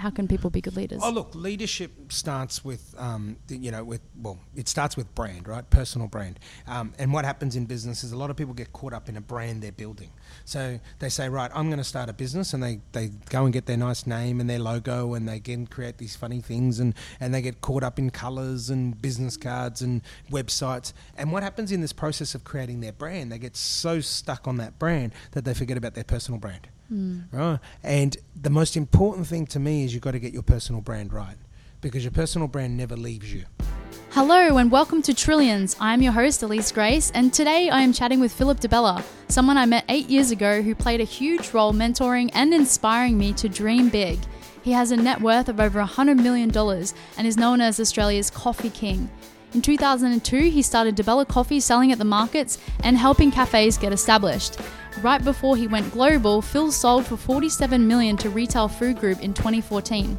how can people be good leaders? Oh, look, leadership starts with, um, you know, with well, it starts with brand, right? Personal brand. Um, and what happens in business is a lot of people get caught up in a brand they're building. So they say, right, I'm going to start a business, and they, they go and get their nice name and their logo, and they again create these funny things, and, and they get caught up in colours and business cards and websites. And what happens in this process of creating their brand, they get so stuck on that brand that they forget about their personal brand. Hmm. Right. And the most important thing to me is you've got to get your personal brand right because your personal brand never leaves you. Hello and welcome to Trillions. I'm your host, Alyse Grace, and today I am chatting with Phillip DiBella, someone I met eight years ago who played a huge role mentoring and inspiring me to dream big. He has a net worth of over $100 million and is known as Australia's Coffee King. In 2002, he started DiBella Coffee selling at the markets and helping cafes get established. Right before he went global, Phil sold for 47 million to Retail Food Group in 2014.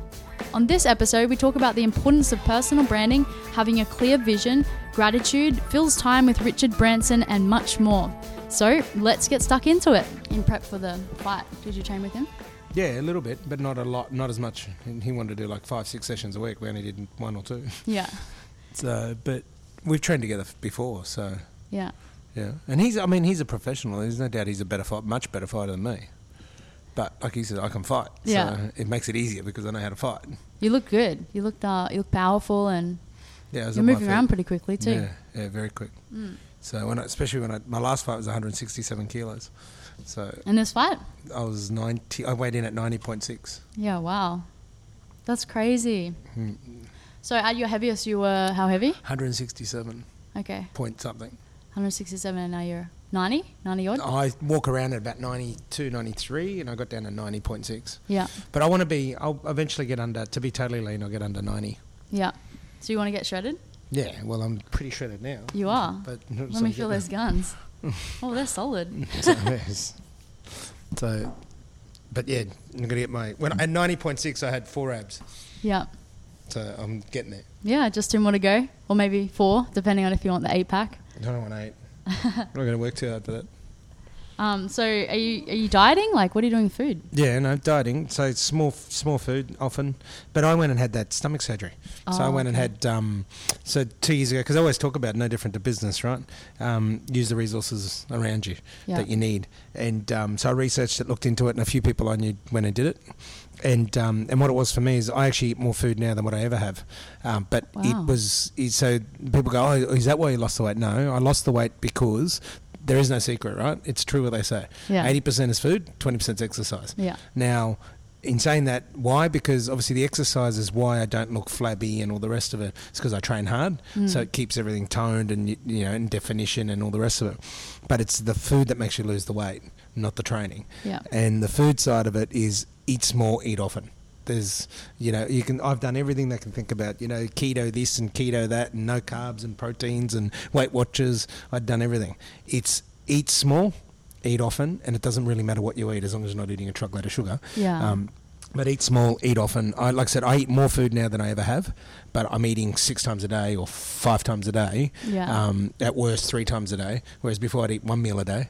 On this episode, we talk about the importance of personal branding, having a clear vision, gratitude, Phil's time with Richard Branson, and much more. So let's get stuck into it. In prep for the fight, did you train with him? Yeah, a little bit, but not a lot, not as much. And he wanted to do like five, six sessions a week. We only did one or two. Yeah, So, but we've trained together before, so yeah. Yeah. And he's, I mean, he's a professional. There's no doubt he's a better fight, much better fighter than me. But like he said, I can fight. Yeah. So it makes it easier because I know how to fight. You look good. You looked, uh, you look powerful, and Yeah, you're moving around pretty quickly too. Yeah, yeah, very quick. So when, I, especially when I, my last fight was 167 kilos, so In this fight? I was 90. I weighed in at 90.6. Yeah. Wow, that's crazy. Hmm. So at your heaviest, you were how heavy? 167 Okay, point something. 167, and now you're 90, 90 odd. I walk around at about 92, 93, and I got down to 90.6. Yeah, But I want to be. I'll eventually get under. To be totally lean, I'll get under 90. yeah. So you want to get shredded? Yeah, well, I'm pretty shredded now. You are. But Let me feel those guns. oh, they're solid. so, so, but yeah, I'm gonna get my. When at 90.6, I had four abs. Yeah. So I'm getting there. Yeah, just two more to go, or maybe four, depending on if you want the eight pack. I don't want eight. I'm not going to work too hard for that. Um, so are you are you dieting? Like, what are you doing with food? Yeah, no, dieting. So it's small, small food often. But I went and had that stomach surgery. so I Oh, went and had, um, so two years ago, because I always talk about no different to business, right? Um, use the resources around you Yeah. that you need. And um, so I researched it, looked into it, and a few people I knew went and did it. And um, and what it was for me is I actually eat more food now than what I ever have. Um, but Wow. it was it, so people go, oh, is that why you lost the weight? No, I lost the weight because there is no secret, right? It's true what they say. Yeah. Eighty percent is food, twenty percent is exercise. Yeah. Now, in saying that, why? Because obviously the exercise is why I don't look flabby and all the rest of it. It's because I train hard, Mm. so it keeps everything toned and you know, in definition and all the rest of it. But it's the food that makes you lose the weight, not the training. Yeah. And the food side of it is eat small, eat often. There's, you know, you can. I've done everything they can think about. You know, keto this and keto that, and no carbs and proteins and Weight Watchers. I've done everything. It's eat small, eat often, and it doesn't really matter what you eat as long as you're not eating a truckload of sugar. Yeah. Um, but eat small, eat often. I like I said, I eat more food now than I ever have, but I'm eating six times a day or five times a day. Yeah. Um, at worst, three times a day. Whereas before, I'd eat one meal a day.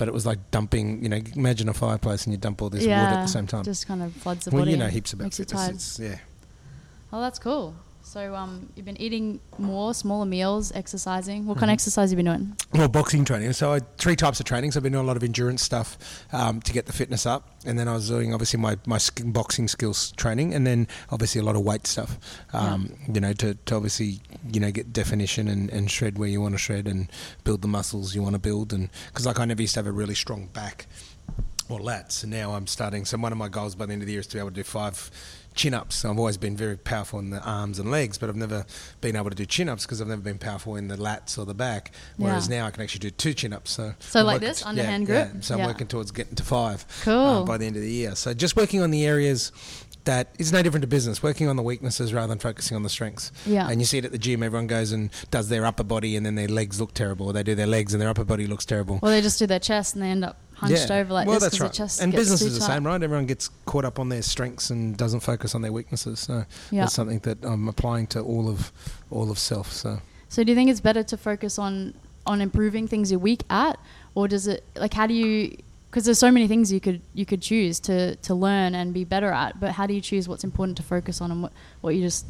But it was like dumping. You know, imagine a fireplace and you dump all this wood at the same time. Just kind of floods the well, body. you know heaps about makes you fitness. It's, yeah. Oh, that's cool. So um, you've been eating more, smaller meals, exercising. What Mm-hmm. kind of exercise have you been doing? Well, boxing training. So I had three types of training. So I've been doing a lot of endurance stuff um, to get the fitness up, and then I was doing obviously my my boxing skills training, and then obviously a lot of weight stuff. Um, You know, to, to obviously you know get definition and, and shred where you want to shred and build the muscles you want to build, and because like I never used to have a really strong back or lats, and now I'm starting. So one of my goals by the end of the year is to be able to do five chin ups. I've always been very powerful in the arms and legs, but I've never been able to do chin ups because I've never been powerful in the lats or the back. Whereas Yeah. now I can actually do two chin ups. So, So I'm like working this, underhand yeah, grip? Yeah. So I'm working towards getting to five Cool. uh, by the end of the year. So just working on the areas that is no different to business, working on the weaknesses rather than focusing on the strengths. Yeah. And you see it at the gym, everyone goes and does their upper body and then their legs look terrible, or they do their legs and their upper body looks terrible. Well, they just do their chest and they end up hunched over like well, this that's because right. the chest and business is the tight. same, right? Everyone gets caught up on their strengths and doesn't focus on their weaknesses. So Yeah. that's something that I'm applying to all of all of self. So So do you think it's better to focus on on improving things you're weak at, or does it like how do you because there's so many things you could you could choose to to learn and be better at. But how do you choose what's important to focus on and what what you just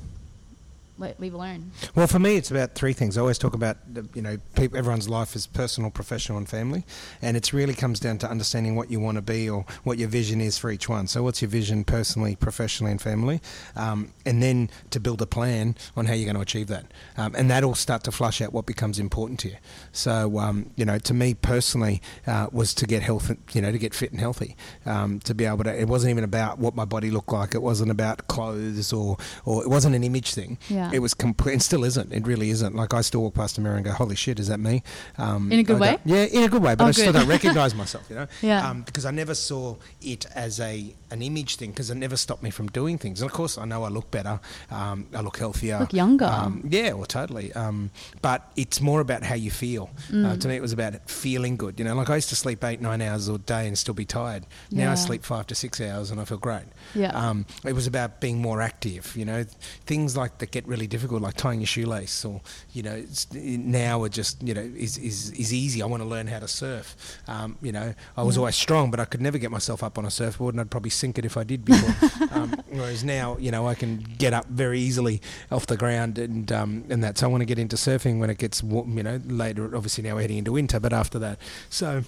leave alone? Well, for me, it's about three things. I always talk about, you know, people, everyone's life is personal, professional, and family, and it really comes down to understanding what you want to be or what your vision is for each one. So, what's your vision personally, professionally, and family, um, and then to build a plan on how you're going to achieve that, um, and that'll start to flush out what becomes important to you. So, um, you know, to me personally, uh, was to get health, you know, to get fit and healthy, um, to be able to. It wasn't even about what my body looked like. It wasn't about clothes or or it wasn't an image thing. Yeah. It was complete, and still isn't. It really isn't. Like I still walk past a mirror and go, "Holy shit, is that me?" Um, In a good way? Yeah, in a good way. But Oh, I still good. don't recognise myself. You know. Yeah. Um, because I never saw it as a an image thing. Because it never stopped me from doing things. And of course, I know I look better. Um, I look healthier. Look younger. Um, yeah, well, totally. Um, but it's more about how you feel. Mm. Uh, to me, it was about feeling good. You know, like I used to sleep eight, nine hours a day and still be tired. Now Yeah. I sleep five to six hours and I feel great. Yeah. Um, it was about being more active. You know, things like that get really difficult, like tying your shoelace, or you know, it's, now are just you know is, is is easy. I want to learn how to surf. Um, you know, I was Yeah. always strong, but I could never get myself up on a surfboard, and I'd probably sink it if I did before. um, whereas now, you know, I can get up very easily off the ground, and um, and that. So I want to get into surfing when it gets warm. You know, later. Obviously now we're heading into winter, but after that, so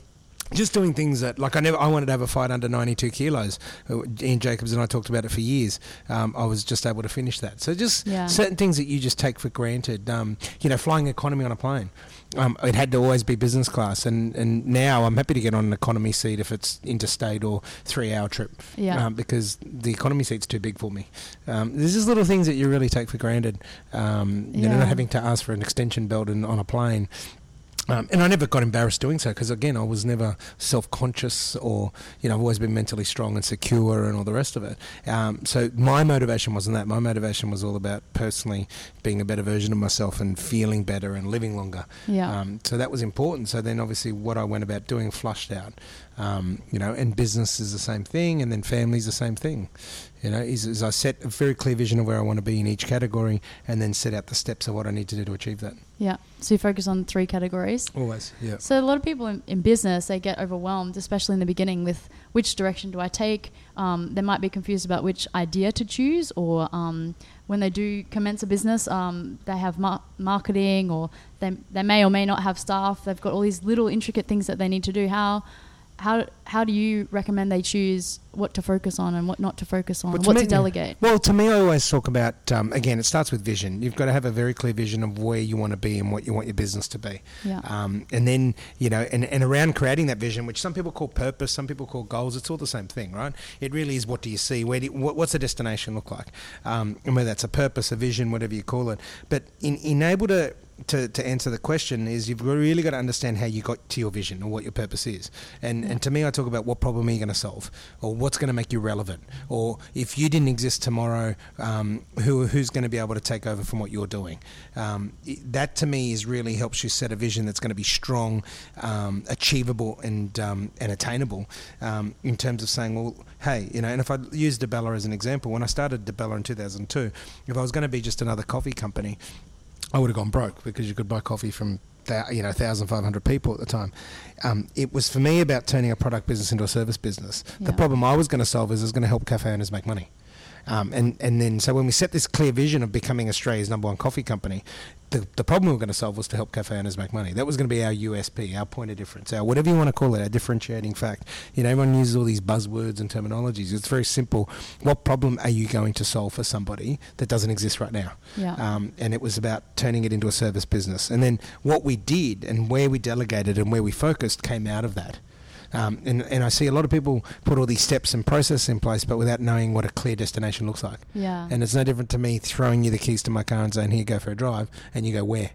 just doing things that like I never I wanted to have a fight under 92 kilos. Uh, Ian Jacobs and I talked about it for years. Um, I was just able to finish that. So just Yeah. certain things that you just take for granted. Um, you know, flying economy on a plane. Um, it had to always be business class, and, and now I'm happy to get on an economy seat if it's interstate or three hour trip. Yeah. Um, because the economy seat's too big for me. Um, there's just little things that you really take for granted. Um, you know, not having to ask for an extension belt in, on a plane. Um, and I never got embarrassed doing so because, again, I was never self conscious or, you know, I've always been mentally strong and secure and all the rest of it. Um, so my motivation wasn't that. My motivation was all about personally being a better version of myself and feeling better and living longer. Yeah. Um, so that was important. So then, obviously, what I went about doing flushed out. Um, you know, and business is the same thing, and then family is the same thing. You know, is, is I set a very clear vision of where I want to be in each category, and then set out the steps of what I need to do to achieve that. yeah. So you focus on three categories. Always, yeah. So a lot of people in, in business they get overwhelmed, especially in the beginning, with which direction do I take. Um, they might be confused about which idea to choose, or um, when they do commence a business, um, they have mar- marketing, or they they may or may not have staff. They've got all these little intricate things that they need to do. How how how do you recommend they choose what to focus on and what not to focus on, Well, to what me- to delegate? Well, to me, I always talk about um, again. It starts with vision. You've got to have a very clear vision of where you want to be and what you want your business to be. Yeah. Um, and then you know, and, and around creating that vision, which some people call purpose, some people call goals. It's all the same thing, right? It really is. What do you see? Where do you, what, what's the destination look like? Um, and whether that's a purpose, a vision, whatever you call it. But in, in able to to, to answer the question is you've really got to understand how you got to your vision or what your purpose is. And and to me, I talk about what problem are you going to solve, or what's going to make you relevant, or if you didn't exist tomorrow, um, who who's going to be able to take over from what you're doing. Um, that to me is really helps you set a vision that's going to be strong, um, achievable, and um, and attainable. Um, in terms of saying, well, hey, you know, and if I use DiBella as an example, when I started DiBella in 2002, if I was going to be just another coffee company. I would have gone broke because you could buy coffee from you know 1,500 people at the time. Um, it was for me about turning a product business into a service business. Yeah. The problem I was going to solve is I was going to help cafe owners make money. Um, and, and then, so when we set this clear vision of becoming Australia's number one coffee company, the, the problem we were going to solve was to help cafe owners make money. That was going to be our USP, our point of difference, our whatever you want to call it, our differentiating fact. You know, everyone uses all these buzzwords and terminologies. It's very simple. What problem are you going to solve for somebody that doesn't exist right now? Yeah. Um, and it was about turning it into a service business. And then what we did and where we delegated and where we focused came out of that. Um, and, and I see a lot of people put all these steps and processes in place, but without knowing what a clear destination looks like. yeah. And it's no different to me throwing you the keys to my car and saying, here, go for a drive. And you go, where?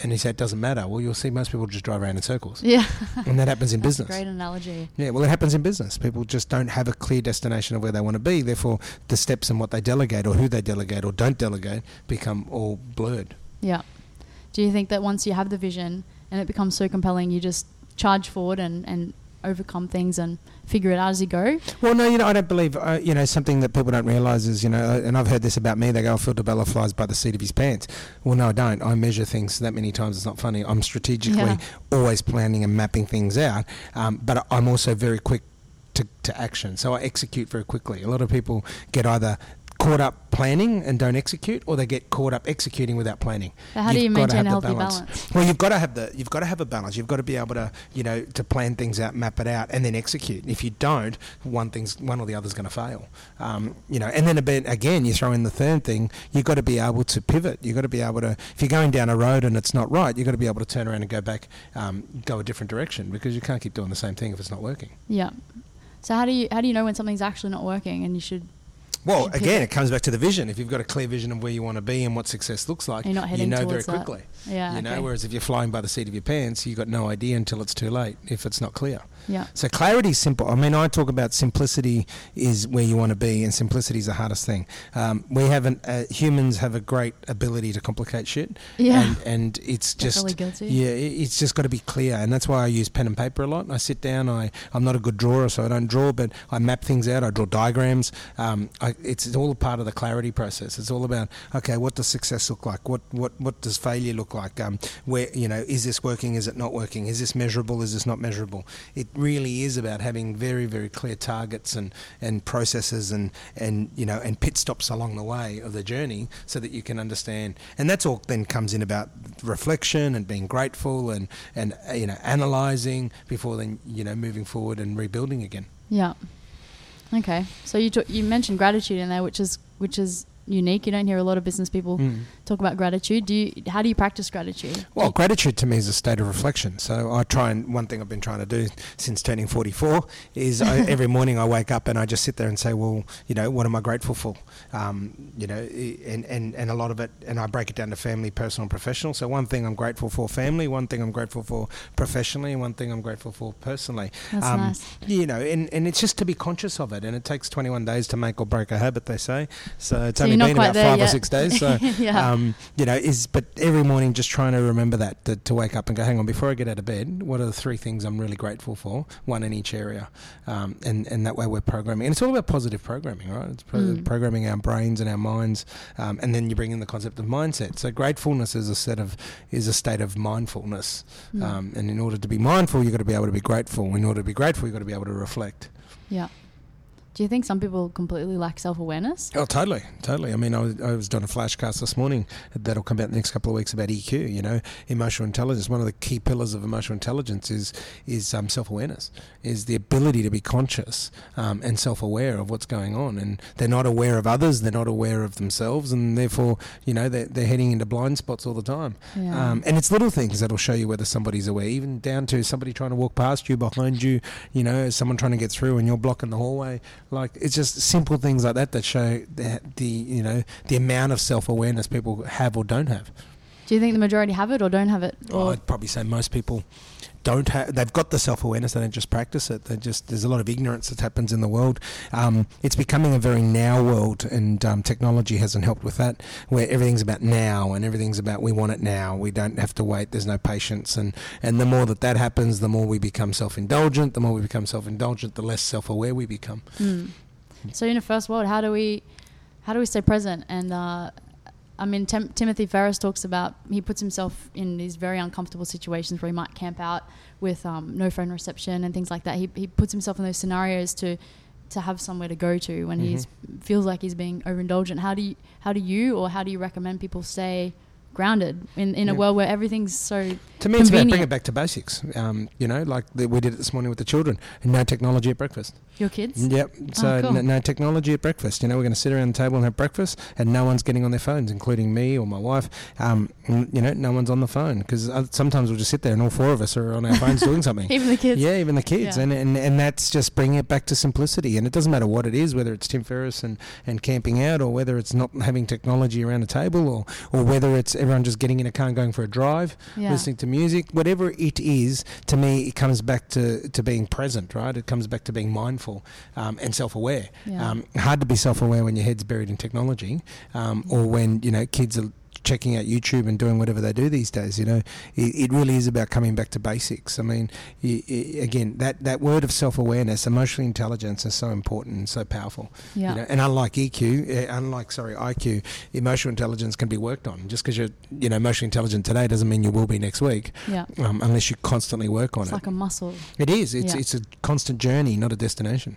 And he said, it doesn't matter. Well, you'll see most people just drive around in circles. yeah. And that happens in business. great analogy. Yeah, well, it happens in business. People just don't have a clear destination of where they want to be. Therefore, the steps and what they delegate or who they delegate or don't delegate become all blurred. Yeah. Do you think that once you have the vision and it becomes so compelling, you just charge forward and, and overcome things and figure it out as you go. Well, no, you know, I don't believe, uh, you know, something that people don't realise is, you know, and I've heard this about me, they go, oh, Phil DiBella flies by the seat of his pants. Well, no, I don't. I measure things that many times, it's not funny. I'm strategically Yeah. always planning and mapping things out, um, but I'm also very quick to, to action. So I execute very quickly. A lot of people get either caught up planning and don't execute, or they get caught up executing without planning. So how do You've you gotta maintain a healthy balance? Well, you've got to have the you've got to have a balance. You've got to be able to you know to plan things out, map it out, and then execute. If you don't, one thing's one or the other's going to fail. Um, you know, and then a bit, again, you throw in the third thing. You've got to be able to pivot. You've got to be able to if you're going down a road and it's not right, you've got to be able to turn around and go back, um, go a different direction because you can't keep doing the same thing if it's not working. Yeah. So how do you how do you know when something's actually not working and you should Well, again, it comes back to the vision. If you've got a clear vision of where you want to be and what success looks like, you know very that. quickly. yeah you know, okay. whereas if you're flying by the seat of your pants, you've got no idea until it's too late if it's not clear. Yeah So clarity is simple. I mean, I talk about simplicity is where you want to be, and simplicity is the hardest thing. Um, we haven't. Uh, humans have a great ability to complicate shit. Yeah. And, and it's just guilty. yeah, it's just got to be clear, and that's why I use pen and paper a lot. I sit down. I I'm not a good drawer, so I don't draw, but I map things out. I draw diagrams. Um, I, it's, it's all a part of the clarity process. It's all about okay, what does success look like? What what what does failure look like? Um, where you know, is this working? Is it not working? Is this measurable? Is this not measurable? It really is about having very very clear targets and and processes and and you know and pit stops along the way of the journey, so that you can understand. And that's all then comes in about reflection and being grateful and and you know analyzing before then you know moving forward and rebuilding again. yeah okay so you talk, you mentioned gratitude in there which is which is unique you don't hear a lot of business people Mm. talk about gratitude do you how do you practice gratitude Well, gratitude to me is a state of reflection. So I try and one thing I've been trying to do since turning 44 is I, every morning I wake up and I just sit there and say, well, you know, what am I grateful for? Um, you know, and, and, and a lot of it, and I break it down to family, personal, and professional. So one thing I'm grateful for family, one thing I'm grateful for professionally, and one thing I'm grateful for personally. That's um, nice. You know, and, and it's just to be conscious of it. And it takes 21 days to make or break a habit, they say. So it's So only you're been about five or yet. six days. So, Yeah. um, you know, is but every morning just trying to remember that to, to wake up and go, hang on, before I get out of bed, what are the three things I'm really grateful for? One in each area, um, and and that way we're programming, and it's all about positive programming, right? It's pro- Mm. programming our brains and our minds, um, and then you bring in the concept of mindset. So gratefulness is a set of is a state of mindfulness, Mm. um, and in order to be mindful, you've got to be able to be grateful. In order to be grateful, you've got to be able to reflect. yeah do you think some people completely lack self-awareness Oh, totally, totally. I mean, I was, I was doing a flashcast this morning that'll come out in the next couple of weeks about EQ. You know, emotional intelligence. One of the key pillars of emotional intelligence is is um, self awareness, is the ability to be conscious um, and self aware of what's going on. And they're not aware of others. They're not aware of themselves, and therefore, you know, they're, they're heading into blind spots all the time. Yeah. Um, and it's little things that'll show you whether somebody's aware, even down to somebody trying to walk past you, behind you, you know, someone trying to get through and you're blocking the hallway. Like it's just simple things like that that show the, the you know the amount of self awareness people have or don't have. Do you think the majority have it or don't have it or I'd probably say most people don't have. They've got the self awareness. They don't just practice it. They just there's a lot of ignorance that happens in the world. Um, it's becoming a very now world, and um, technology hasn't helped with that. Where everything's about now, and everything's about we want it now. We don't have to wait. There's no patience, and and the more that that happens, the more we become self indulgent. The more we become self indulgent, the less self aware we become. Mm. So in a first world, how do we how do we stay present? And uh, I mean, Tim- Timothy Ferriss talks about he puts himself in these very uncomfortable situations where he might camp out with um, no phone reception and things like that. He he puts himself in those scenarios to to have somewhere to go to when he feels like he's being overindulgent. How do you how do you or how do you recommend people stay grounded in, in a world where everything's so To me, it's about bringing it back to basics. Um, you know, like the, we did it this morning with the children. No technology at breakfast. Your kids? Yep. So Oh, cool. no, no technology at breakfast. You know, we're going to sit around the table and have breakfast, and no one's getting on their phones, including me or my wife. Um, you know, no one's on the phone because sometimes we'll just sit there and all four of us are on our phones doing something. Even the kids. Yeah, even the kids, Yeah. and, and and that's just bringing it back to simplicity. And it doesn't matter what it is, whether it's Tim Ferriss and, and camping out, or whether it's not having technology around a table, or or whether it's everyone just getting in a car and going for a drive, Yeah. listening to music, whatever it is. To me, it comes back to, to being present, right? It comes back to being mindful um, and self-aware. Yeah. Um, hard to be self-aware when your head's buried in technology, um, or when you know kids are checking out YouTube and doing whatever they do these days. You know, it, it really is about coming back to basics. I mean, y y again, that, that word of self awareness, emotional intelligence is so important and so powerful. Yeah. You know, and unlike EQ, uh, unlike sorry IQ, emotional intelligence can be worked on. Just because you're you know emotionally intelligent today doesn't mean you will be next week, Yeah. um, unless you constantly work on It's it. It's like a muscle. it is. It's Yeah. it's a constant journey, not a destination.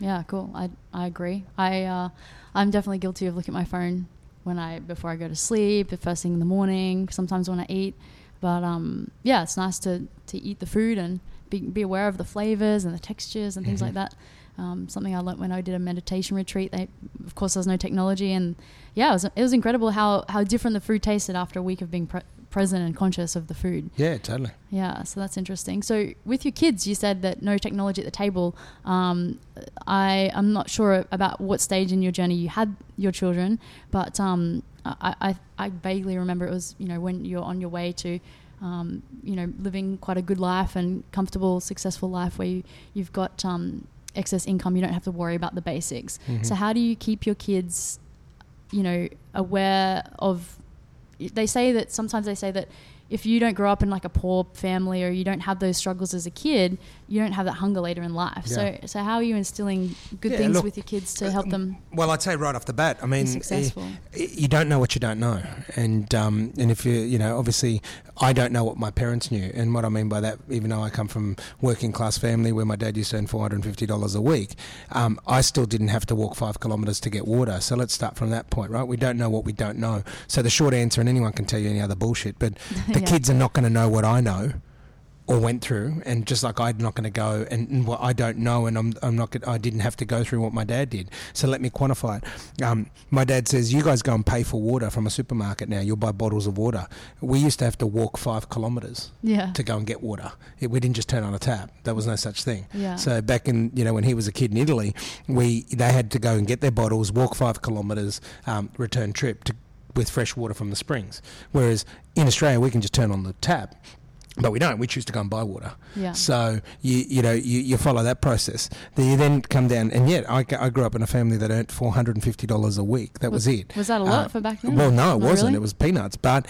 Yeah, cool. I I agree. I uh, I'm definitely guilty of looking at my phone when I before I go to sleep, the first thing in the morning, sometimes when I eat. But um, yeah, it's nice to to eat the food and be be aware of the flavors and the textures and things Mhm. like that. Um, something I learnt when I did a meditation retreat. They, of course, there's no technology, and yeah, it was it was incredible how how different the food tasted after a week of being pre- present and conscious of the food. Yeah, totally. Yeah, so that's interesting. So with your kids, you said that no technology at the table. Um, I I'm not sure about what stage in your journey you had your children, but um, I, I I vaguely remember it was you know when you're on your way to. Um, you know, living quite a good life and comfortable, successful life where you, you've got um, excess income, you don't have to worry about the basics. Mhm. So, how do you keep your kids, you know, aware of? They say that sometimes they say that if you don't grow up in like a poor family or you don't have those struggles as a kid, you don't have that hunger later in life. So, Yeah. so how are you instilling good Yeah, things look, with your kids to help them Well, I'd say right off the bat. I mean, successful? eh, you don't know what you don't know, and um, and if you you know, obviously, I don't know what my parents knew, and what I mean by that, even though I come from working class family where my dad used to earn four hundred and fifty dollars a week, um, I still didn't have to walk five kilometres to get water. So let's start from that point, right? We don't know what we don't know. So the short answer, and anyone can tell you any other bullshit, but the Yeah. kids are not going to know what I know or went through, and just like I'm not going to go and, and what I don't know, and I'm, I'm not gonna, I didn't have to go through what my dad did. So let me quantify it. Um, my dad says, "You guys go and pay for water from a supermarket now. You'll buy bottles of water. We used to have to walk five kilometres Yeah. to go and get water. It, we didn't just turn on a tap. There was no such thing. Yeah. So back in you know when he was a kid in Italy, we they had to go and get their bottles, walk five kilometres, um, return trip to with fresh water from the springs. Whereas in Australia, we can just turn on the tap. But we don't. We choose to go and buy water. Yeah. So you you know you, you follow that process. Then you then come down, and yet I, I grew up in a family that earned four hundred and fifty dollars a week. That was, it. Was that a lot Uh, for back then? Well, no, it Not wasn't. really? It was peanuts. But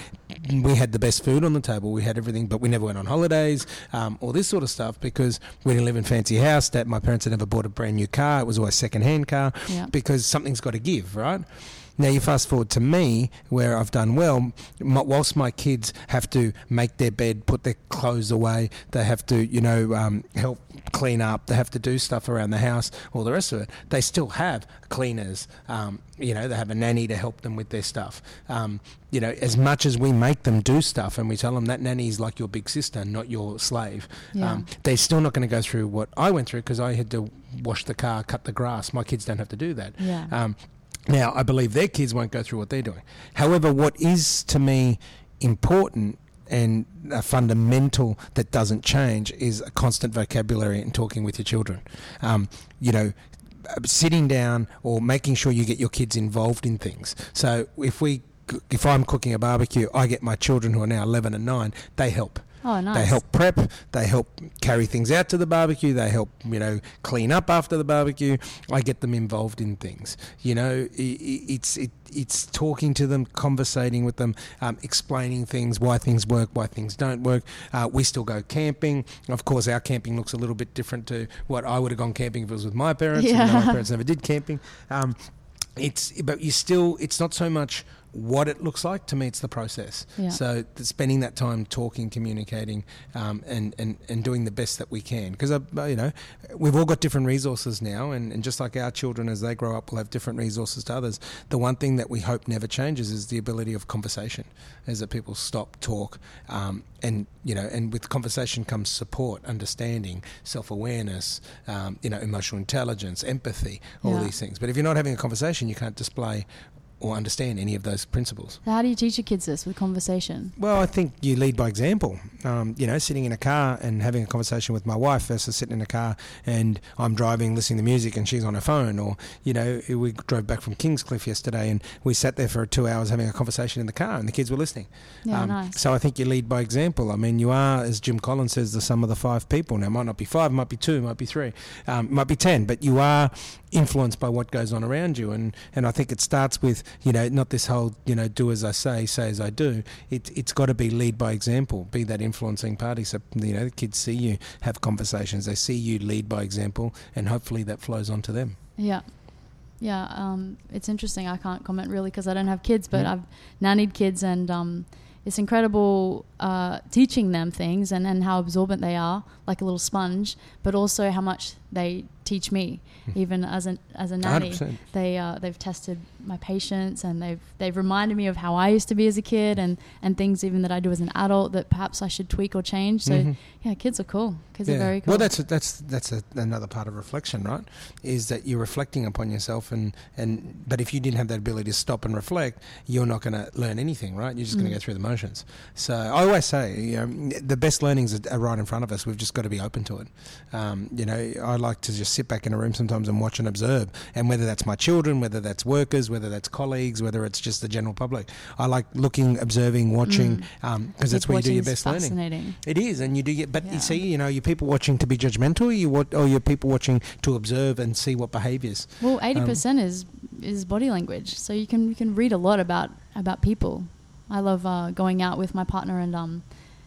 we had the best food on the table. We had everything, but we never went on holidays, um, all this sort of stuff because we didn't live in fancy house. That my parents had never bought a brand new car. It was always second hand car Yeah. because something's got to give, right? Now you fast forward to me, where I've done well. My, whilst my kids have to make their bed, put their clothes away, they have to, you know, um, help clean up, they have to do stuff around the house, all the rest of it. They still have cleaners. Um, you know, they have a nanny to help them with their stuff. Um, you know, as much as we make them do stuff and we tell them that nanny is like your big sister, not your slave, Yeah. um, they're still not going to go through what I went through because I had to wash the car, cut the grass. My kids don't have to do that. Yeah. Now, I believe their kids won't go through what they're doing. However, what is to me important and a fundamental that doesn't change is a constant vocabulary and talking with your children. Um, you know, sitting down or making sure you get your kids involved in things. So if we, if I'm cooking a barbecue, I get my children who are now 11 and 9, they help. Oh, nice. They help prep. They help carry things out to the barbecue. They help, you know, clean up after the barbecue. I get them involved in things. You know, i- i- it's it, it's talking to them, conversating with them, um, explaining things, why things work, why things don't work. Uh, we still go camping. Of course, our camping looks a little bit different to what I would have gone camping if it was with my parents. Yeah. my parents never did camping. Um, it's but you still it's not so much what it looks like to me it's the process Yeah. so spending that time talking communicating um, and, and and doing the best that we can because you know we've all got different resources now and, and just like our children as they grow up will have different resources to others the one thing that we hope never changes is the ability of conversation is that people stop talk um, and you know and with conversation comes support understanding self-awareness um, you know emotional intelligence empathy all Yeah. these things but if you're not having a conversation you can't display or understand any of those principles So how do you teach your kids this with conversation? well, I think you lead by example. Um, you know, sitting in a car and having a conversation with my wife versus sitting in a car and I'm driving, listening to music, and she's on her phone. Or, you know, we drove back from Kingscliff yesterday and we sat there for two hours having a conversation in the car and the kids were listening. Yeah, Um, nice. So I think you lead by example. I mean, you are, as Jim Collins says, the sum of the five people. Now, it might not be five, it might be two, it might be three, um, it might be ten, but you are influenced by what goes on around you and and I think it starts with you know not this whole you know do as I say say as I do it it's got to be lead by example be that influencing party so you know the kids see you have conversations they see you lead by example and hopefully that flows on to them Yeah. Yeah, um, it's interesting. I can't comment really because I don't have kids, but Yeah. I've nannied kids, and um, it's incredible uh, teaching them things and, and how absorbent they are, like a little sponge, but also how much they teach me, even as a as a nanny. 100%. They uh, they've tested my patience, and they've they've reminded me of how I used to be as a kid, and and things even that I do as an adult that perhaps I should tweak or change. So Mhm. yeah, kids are cool. Kids are very cool. Well, that's a, that's that's a, another part of reflection, right? Is that you're reflecting upon yourself, and and but if you didn't have that ability to stop and reflect, you're not going to learn anything, right? You're just going Mm. to go through the motions. So I always say, you know, the best learnings are, are right in front of us. We've just got to be open to it. Um, you know, I like to just sit back in a room sometimes and watch and observe, and whether that's my children, whether that's workers, whether that's colleagues, whether it's just the general public, I like looking, observing, watching, because Mm. that's where you do your best learning. It is, and you do get. But Yeah. you see, you know, you're people watching to be judgmental, you wa- or you're people watching to observe and see what behaviours. Well, eighty Um, percent is is body language, so you can you can read a lot about about people. I love uh, going out with my partner and um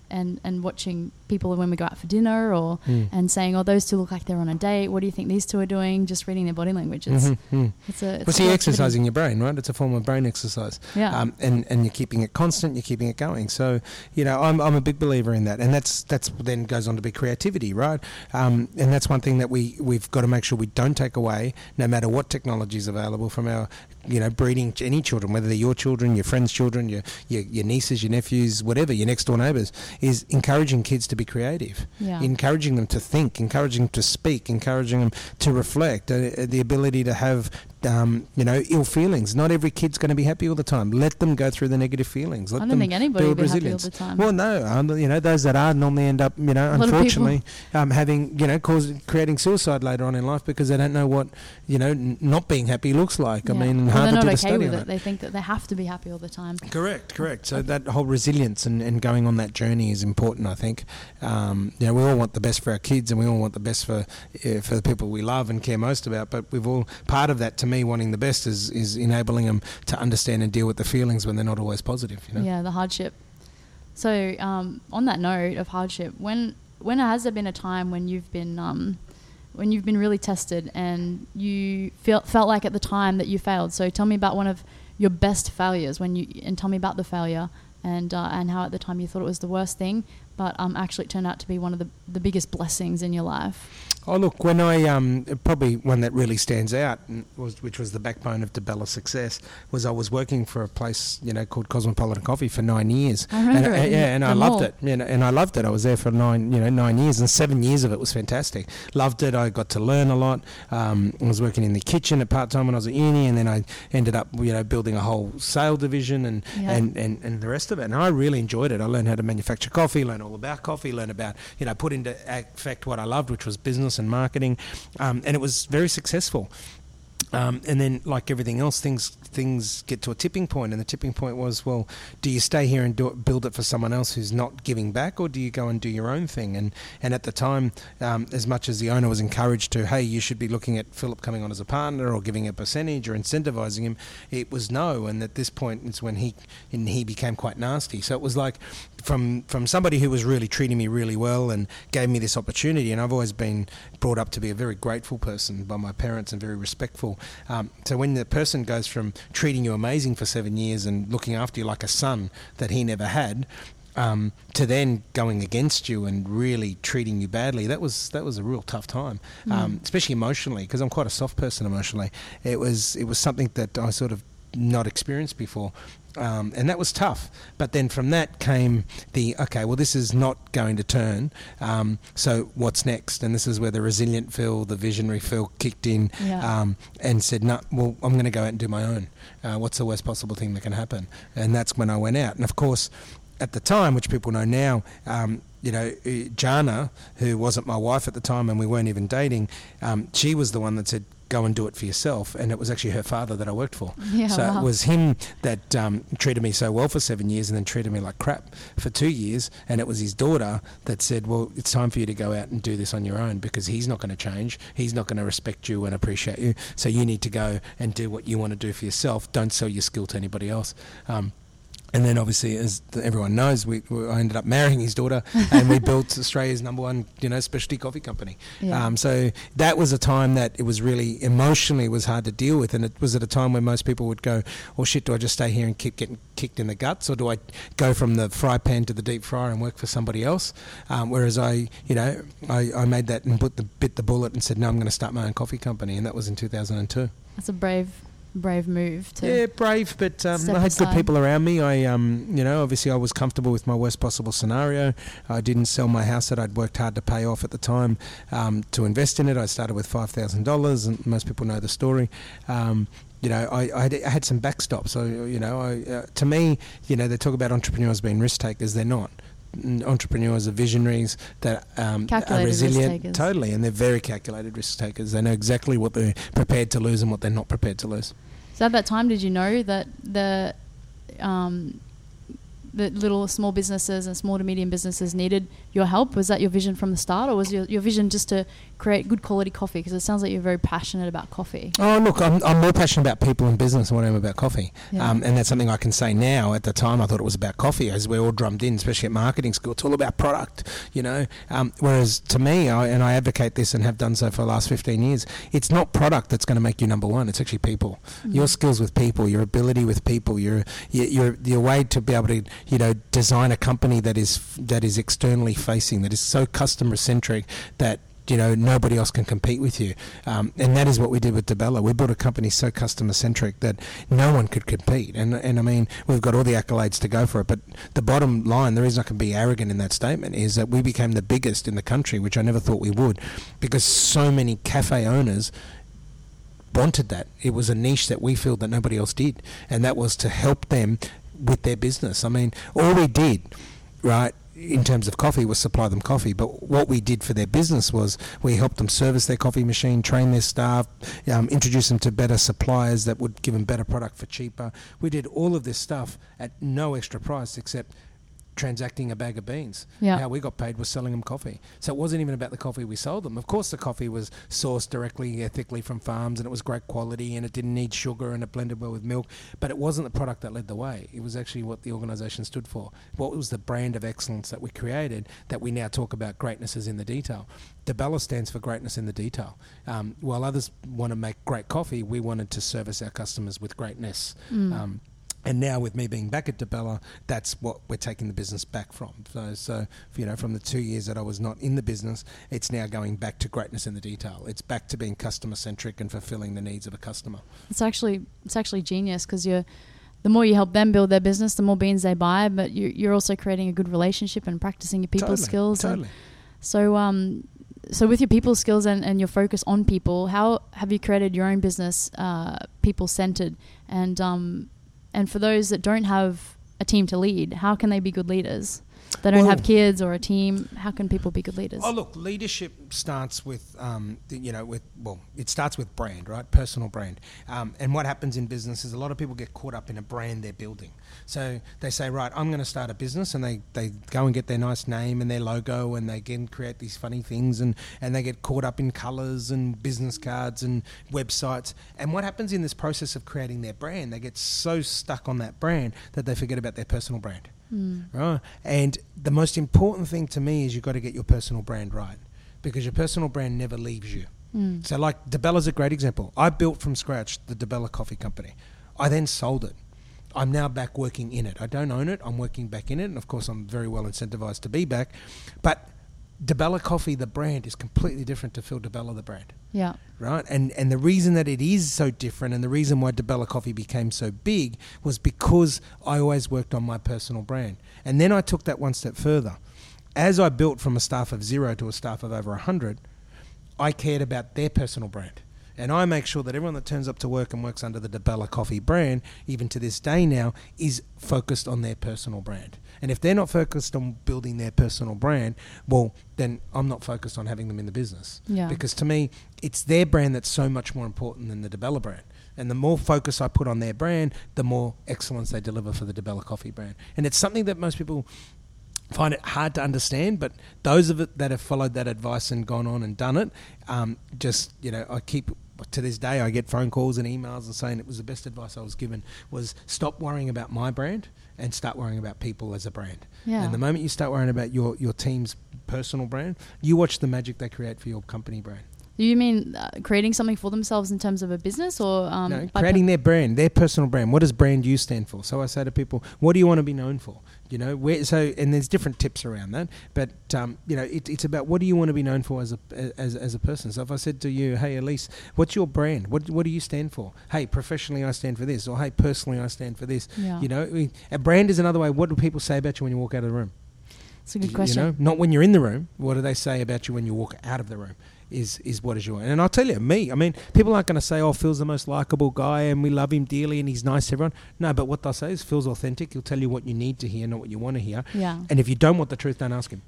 and and watching people when we go out for dinner or Mm. and saying, "Oh, those two look like they're on a date. What do you think these two are doing?" Just reading their body language. It's Mhm, mm. it's a it's Well, see, exercising your brain, right? It's a form of brain exercise. Yeah. Um, and, and you're keeping it constant, you're keeping it going. So, you know, I'm, I'm a big believer in that. And that's that's then goes on to be creativity, right? Um, and that's one thing that we, we've got to make sure we don't take away, no matter what technology is available from our, you know, breeding any children, whether they're your children, your friends' children, your, your, your nieces, your nephews, whatever, your next door neighbours, is encouraging kids to be creative. yeah. encouraging them to think, encouraging them to speak, encouraging them to reflect, uh, uh, the ability to have, um, you know, ill feelings. Not every kid's going to be happy all the time. Let them go through the negative feelings. Let I don't them think anybody will be happy all the time. Well, no, um, you know, those that are normally end up, you know, lot of people- unfortunately, um, having, you know, causing creating suicide later on in life because they don't know what, you know, n- not being happy looks like. I mean, Well, they're not okay study with on it. it. They think that they have to be happy all the time. Correct, correct. So that whole resilience and, and going on that journey is important. I think. Um, you know, we all want the best for our kids, and we all want the best for uh, for the people we love and care most about. But we've all part of that. To me, wanting the best is is enabling them to understand and deal with the feelings when they're not always positive. You know. Yeah, the hardship. So, um, on that note of hardship, when when has there been a time when you've been um, when you've been really tested and you felt felt like at the time that you failed? So, tell me about one of your best failures when you and tell me about the failure and uh, and how at the time you thought it was the worst thing, but um, actually it turned out to be one of the the biggest blessings in your life. Oh look, when I um, probably one that really stands out was which was the backbone of DiBella's success was I was working for a place you know called Cosmopolitan Coffee for nine years. I remember and, it, yeah, and I loved it. You know, and I loved it. I was there for nine, you know, nine years, and seven years of it was fantastic. Loved it. I got to learn a lot. Um, I was working in the kitchen at part time when I was at uni, and then I ended up, you know, building a whole sale division and, Yeah. and, and, and the rest of it. And I really enjoyed it. I learned how to manufacture coffee, learned all about coffee, learned about, you know, put into effect what I loved, which was business and marketing, um, and it was very successful. Um, and then, like everything else, things things get to a tipping point, and the tipping point was, well, do you stay here and it, build it for someone else who's not giving back, or do you go and do your own thing? And and at the time, um, as much as the owner was encouraged to, hey, you should be looking at Phillip coming on as a partner, or giving a percentage, or incentivizing him, it was no. And at this point, it's when he and he became quite nasty. So it was like from from somebody who was really treating me really well and gave me this opportunity. And I've always been brought up to be a very grateful person by my parents and very respectful. Um, so when the person goes from treating you amazing for seven years and looking after you like a son that he never had. Um, to then going against you and really treating you badly, that was that was a real tough time, um, especially emotionally, because I'm quite a soft person emotionally. It was it was something that I sort of not experienced before. Um, and that was tough. But then from that came the okay, well, this is not going to turn. Um, so what's next? And this is where the resilient Phil, the visionary Phil, kicked in Yeah. um, and said, "No, well, I'm going to go out and do my own. Uh, what's the worst possible thing that can happen?" And that's when I went out. And of course, at the time, which people know now, um, you know, uh, Jana, who wasn't my wife at the time and we weren't even dating, um, she was the one that said, go and do it for yourself. And it was actually her father that I worked for. Yeah, so wow. it was him that um, treated me so well for seven years and then treated me like crap for two years. And it was his daughter that said, Well, it's time for you to go out and do this on your own because he's not going to change. He's not going to respect you and appreciate you. So you need to go and do what you want to do for yourself. Don't sell your skill to anybody else. Um, and then, obviously, as everyone knows, we, we I ended up marrying his daughter, and we built Australia's number one, you know, specialty coffee company. Yeah. Um, so that was a time that it was really emotionally was hard to deal with, and it was at a time where most people would go, "Oh shit, do I just stay here and keep getting kicked in the guts, or do I go from the fry pan to the deep fryer and work for somebody else?" Um, whereas I, you know, I, I made that and put the bit the bullet and said, "No, I'm going to start my own coffee company," and that was in 2002. That's a brave, brave move to. Yeah, brave, but um, I had aside. good people around me. I, um, you know, obviously I was comfortable with my worst possible scenario. I didn't sell my house that I'd worked hard to pay off at the time um, to invest in it. I started with five thousand dollars, and most people know the story. Um, you know, I, I, had, I had some backstop. So, you know, I, uh, to me, you know, they talk about entrepreneurs being risk takers. They're not. Entrepreneurs are visionaries that um, are resilient, totally, and they're very calculated risk takers. They know exactly what they're prepared to lose and what they're not prepared to lose. So at that time, did you know that the um, the little small businesses and small to medium businesses needed your help? Was that your vision from the start, or was your, your vision just to create good quality coffee? Because it sounds like you're very passionate about coffee. Oh, look, I'm, I'm more passionate about people and business than what I am about coffee. Yeah. Um, and that's something I can say now. At the time, I thought it was about coffee, as we're all drummed in, especially at marketing school. It's all about product, you know. Um, whereas to me, I, and I advocate this and have done so for the last 15 years, it's not product that's going to make you number one. It's actually people. Your skills with people, your ability with people, your, your your your way to be able to, you know, design a company that is that is externally facing, that is so customer centric that you know nobody else can compete with you um, and that is what we did with DiBella we built a company so customer centric that no one could compete and and I mean we've got all the accolades to go for it but the bottom line the reason I can be arrogant in that statement is that we became the biggest in the country which I never thought we would because so many cafe owners wanted that. It was a niche that we filled that nobody else did, and that was to help them with their business. I mean, all we did, right, in terms of coffee was supply them coffee, but what we did for their business was we helped them service their coffee machine, train their staff, um, introduce them to better suppliers that would give them better product for cheaper. We did all of this stuff at no extra price except transacting a bag of beans. Yeah. How we got paid was selling them coffee. So it wasn't even about the coffee we sold them. Of course, the coffee was sourced directly, ethically from farms, and it was great quality, and it didn't need sugar, and it blended well with milk. But it wasn't the product that led the way. It was actually what the organisation stood for. What was the brand of excellence that we created that we now talk about greatness is in the detail. DiBella stands for greatness in the detail. Um, while others want to make great coffee, we wanted to service our customers with greatness. Um, and now with me being back at DiBella, that's what we're taking the business back from. So, so you know, from the two years that I was not in the business, it's now going back to greatness in the detail. It's back to being customer centric and fulfilling the needs of a customer. It's actually it's actually genius because you're the more you help them build their business, the more beans they buy, but you, you're also creating a good relationship and practicing your people Totally, skills. Totally. So, um, so with your people skills and, and your focus on people, how have you created your own business, uh, people centered, and um, and for those that don't have a team to lead, how can they be good leaders? They don't Well- have kids or a team. How can people be good leaders? Oh, look, leadership starts with, um, you know, with well, it starts with brand, right? Personal brand. Um, and what happens in business is a lot of people get caught up in a brand they're building. So they say, right, I'm going to start a business, and they, they go and get their nice name and their logo, and they again create these funny things, and, and they get caught up in colours and business cards and websites. And what happens in this process of creating their brand, they get so stuck on that brand that they forget about their personal brand. Hmm. Right. And the most important thing to me is you've got to get your personal brand right because your personal brand never leaves you. Hmm. So, like DiBella's a great example. I built from scratch the DiBella Coffee Company. I then sold it. I'm now back working in it. I don't own it. I'm working back in it, and of course, I'm very well incentivized to be back. But DiBella Coffee, the brand, is completely different to Phil DiBella, the brand yeah, right? And and the reason that it is so different, and the reason why DiBella Coffee became so big, was because I always worked on my personal brand, and then I took that one step further. As I built from a staff of zero to a staff of over hundred, I cared about their personal brand. And I make sure that everyone that turns up to work and works under the DiBella Coffee brand, even to this day now, is focused on their personal brand. And if they're not focused on building their personal brand, well, then I'm not focused on having them in the business. Yeah. Because to me, it's their brand that's so much more important than the DiBella brand. And the more focus I put on their brand, the more excellence they deliver for the DiBella Coffee brand. And it's something that most people find it hard to understand, but those of it that have followed that advice and gone on and done it, um, just you know, I keep to this day I get phone calls and emails and saying it was the best advice I was given was stop worrying about my brand and start worrying about people as a brand. Yeah. And the moment you start worrying about your your team's personal brand, you watch the magic they create for your company brand. Do you mean uh, creating something for themselves in terms of a business or um, no, creating their brand, their personal brand. What does brand you stand for? So I say to people, what do you want to be known for? You know, where so and there's different tips around that, but um, you know, it, it's about what do you want to be known for as a as, as a person. So if I said to you, hey Alyse, what's your brand? What what do you stand for? Hey, professionally I stand for this, or hey, personally I stand for this. Yeah. You know, a brand is another way. What do people say about you when you walk out of the room? It's a good You question. know, not when you're in the room. What do they say about you when you walk out of the room? Is is what is your and I'll tell you, me. I mean, people aren't going to say, "Oh, Phil's the most likable guy, and we love him dearly, and he's nice to everyone." No, but what they'll say is, Phil's authentic. He'll tell you what you need to hear, not what you want to hear. Yeah. And if you don't want the truth, don't ask him.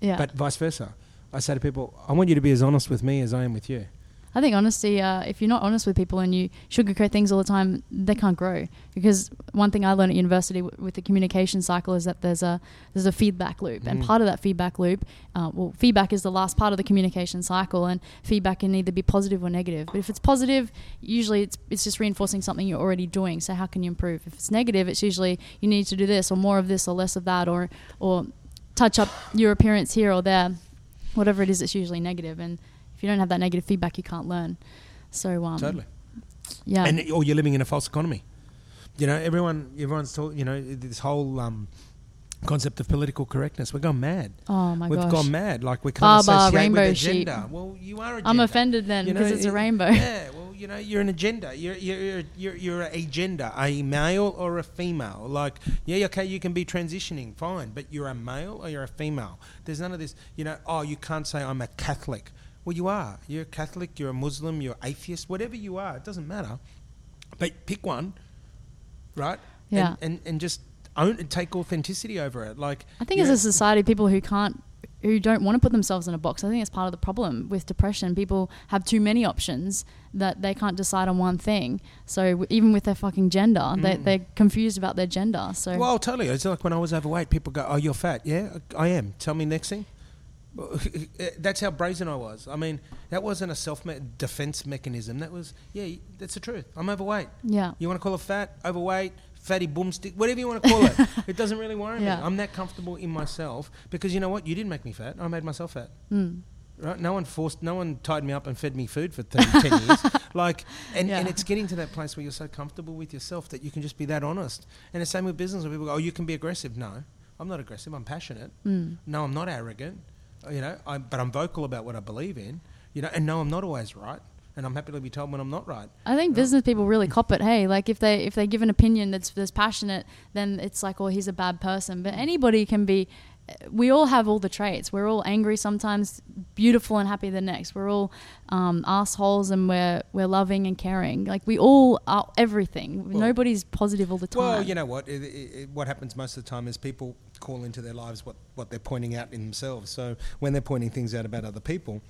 Yeah. But vice versa. I say to people, I want you to be as honest with me as I am with you. I think honesty, uh, if you're not honest with people and you sugarcoat things all the time, they can't grow. Because one thing I learned at university w- with the communication cycle is that there's a there's a feedback loop, and Mm. part of that feedback loop, uh, well, feedback is the last part of the communication cycle, and feedback can either be positive or negative. But if it's positive, usually it's it's just reinforcing something you're already doing. So how can you improve? If it's negative, it's usually you need to do this or more of this or less of that, or or touch up your appearance here or there, whatever it is. It's usually negative, and if you don't have that negative feedback, you can't learn. So um, totally. yeah, And or you're living in a false economy. You know, everyone, everyone's talk. You know, this whole um, concept of political correctness. We're gone mad. oh my god. We've gosh, gone mad. Like we can't associate rainbow with a sheep. Well, you are a I'm offended then You because know, it's a rainbow. Yeah, well, you know, you're an agenda. You're you're you're you're a gender, a male or a female. Like, yeah, okay, you can be transitioning, fine, but you're a male or you're a female. There's none of this. You know, oh, you can't say I'm a Catholic. Well, you are. You're a Catholic. You're a Muslim. You're atheist. Whatever you are, it doesn't matter. But pick one, right? Yeah. And and, and just own and take authenticity over it. Like, I think as a society, people who can't, who don't want to put themselves in a box, I think it's part of the problem with depression. People have too many options that they can't decide on one thing. So w- even with their fucking gender, they, Mm. they're confused about their gender. So Well, totally. It's like when I was overweight, people go, "Oh, you're fat." Yeah, I am. Tell me next thing. That's how brazen I was. I mean, that wasn't a self-defense mechanism. That was, yeah, that's the truth. I'm overweight. yeah, You want to call it fat, overweight, fatty boomstick, whatever you want to call it. it doesn't really worry Yeah. me. I'm that comfortable in myself because you know what? You didn't make me fat. I made myself fat. mm. Right? No one forced, no one tied me up and fed me food for 30, 10 years. Like, and, and it's getting to that place where you're so comfortable with yourself that you can just be that honest. And the same with business where people go, oh, you can be aggressive. No, I'm not aggressive. I'm passionate. Mm. No, I'm not arrogant. You know, I, but I'm vocal about what I believe in. You know, and no, I'm not always right. And I'm happy to be told when I'm not right. I think business people really cop it. Hey, like if they if they give an opinion that's that's passionate, then it's like, oh, he's a bad person. But mm. anybody can be. We all have all the traits. We're all angry sometimes, beautiful and happy the next. We're all um, assholes and we're we're loving and caring. Like we all are everything. Well- Nobody's positive all the time. Well, you know what? It, it, it, what happens most of the time is people call into their lives what, what they're pointing out in themselves. So when they're pointing things out about other people,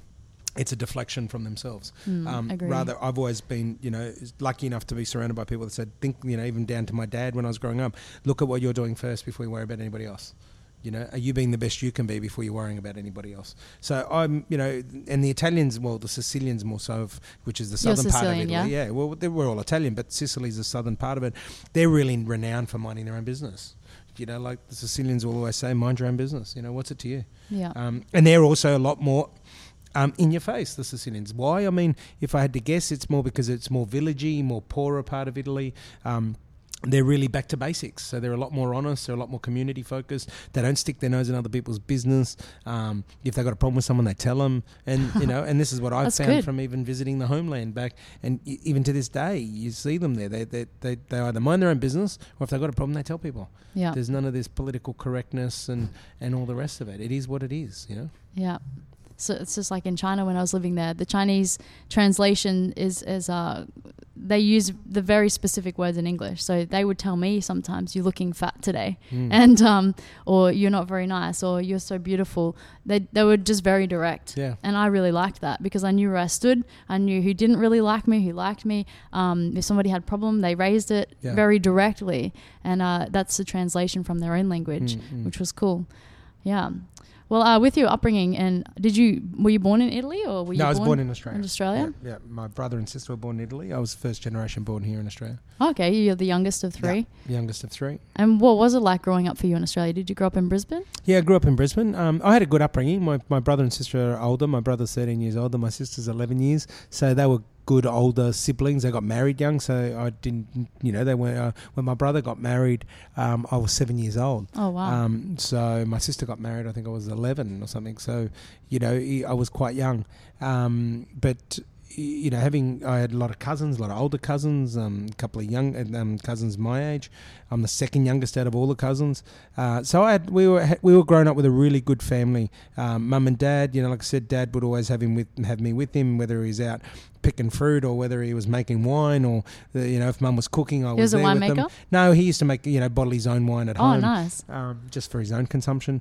it's a deflection from themselves. Mm, um, agree. rather, I've always been, you know, lucky enough to be surrounded by people that said, think, you know, even down to my dad when I was growing up, look at what you're doing first before you worry about anybody else. You know, are you being the best you can be before you're worrying about anybody else? So I'm, you know, and the Italians, well, the Sicilians more so, of, which is the southern part of Italy. Yeah, well, they- we're all Italian, but Sicily's the southern part of it. They're really renowned for minding their own business. You know, like the Sicilians will always say, mind your own business. You know, what's it to you? yeah. Um, and they're also a lot more um, in your face, the Sicilians. Why? I mean, if I had to guess, it's more because it's more villagey, more poorer part of Italy. Um, they're really back to basics, so they're a lot more honest. They're a lot more community focused. They don't stick their nose in other people's business. Um, if they've got a problem with someone, they tell them. And you know, and this is what I've found good. from even visiting the homeland back, and even to this day, you see them there. They, they they they either mind their own business, or if they've got a problem, they tell people. yeah. There's none of this political correctness and and all the rest of it. It is what it is, you know. Yeah. So it's just like in China when I was living there. The Chinese translation is is uh, they use the very specific words in English. So they would tell me sometimes, "You're looking fat today," Mm. and um, or "You're not very nice," or "You're so beautiful." They they were just very direct. Yeah. And I really liked that because I knew where I stood. I knew who didn't really like me, who liked me. Um, if somebody had a problem, they raised it Yeah. very directly, and uh, that's the translation from their own language, Mm, mm. which was cool. Yeah. Well, uh, with your upbringing, and did you were you born in Italy or were you no, I born, was born in Australia. in Australia? Yeah, yeah, my brother and sister were born in Italy. I was first generation born here in Australia. Okay, you're the youngest of three. The youngest of three. And what was it like growing up for you in Australia? Did you grow up in Brisbane? Yeah, I grew up in Brisbane. Um, I had a good upbringing. My, my brother and sister are older. My brother's 13 years older. My sister's 11 years. So they were good older siblings. They got married young. So I didn't, you know, they were, uh, when my brother got married, um, I was seven years old. Oh wow. Um, so my sister got married. I think I was eleven or something. So you know, I was quite young. Um, but you know, having I had a lot of cousins, a lot of older cousins, um, a couple of young um, cousins my age. I'm the second youngest out of all the cousins. Uh, so I had, we were we were growing up with a really good family. Um, Mum and dad, you know, like I said, dad would always have him with have me with him, whether he's out picking fruit or whether he was making wine or uh, you know if mum was cooking I he was was a there with them. winemaker. No, he used to make you know bottle his own wine at Oh, home nice. um, just for his own consumption.